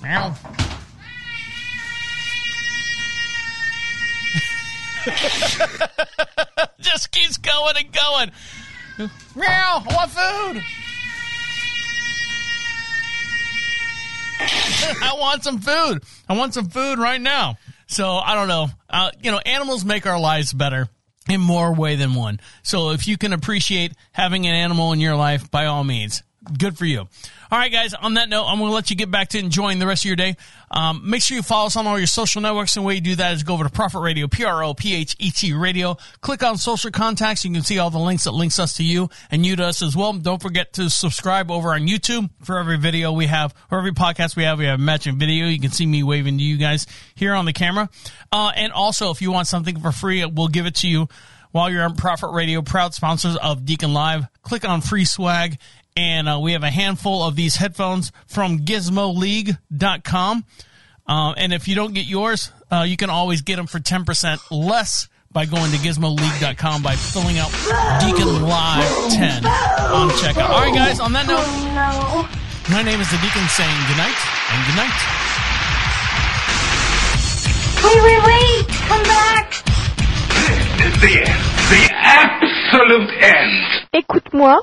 Meow. Just keeps going and going. Meow, I want food. I want some food. I want some food right now. So I don't know. Uh, you know, animals make our lives better in more way than one. So if you can appreciate having an animal in your life, by all means, good for you. All right, guys. On that note, I'm going to let you get back to enjoying the rest of your day. Um, make sure you follow us on all your social networks. And the way you do that is go over to Prophet Radio, P R O P H E T Radio. Click on social contacts. You can see all the links that links us to you and you to us as well. Don't forget to subscribe over on YouTube for every video we have or every podcast we have. We have a matching video. You can see me waving to you guys here on the camera. Uh, and also, if you want something for free, we'll give it to you while you're on Prophet Radio, proud sponsors of Deacon Live. Click on free swag and uh, we have a handful of these headphones from gizmoleague.com. Uh, and if you don't get yours, uh, you can always get them for 10% less by going to gizmoleague.com by filling out Deacon Live 10 on checkout. All right, guys, on that note, my name is the Deacon saying goodnight and good night. Wait, wait, wait! Come back! The end. The absolute end. Écoute-moi,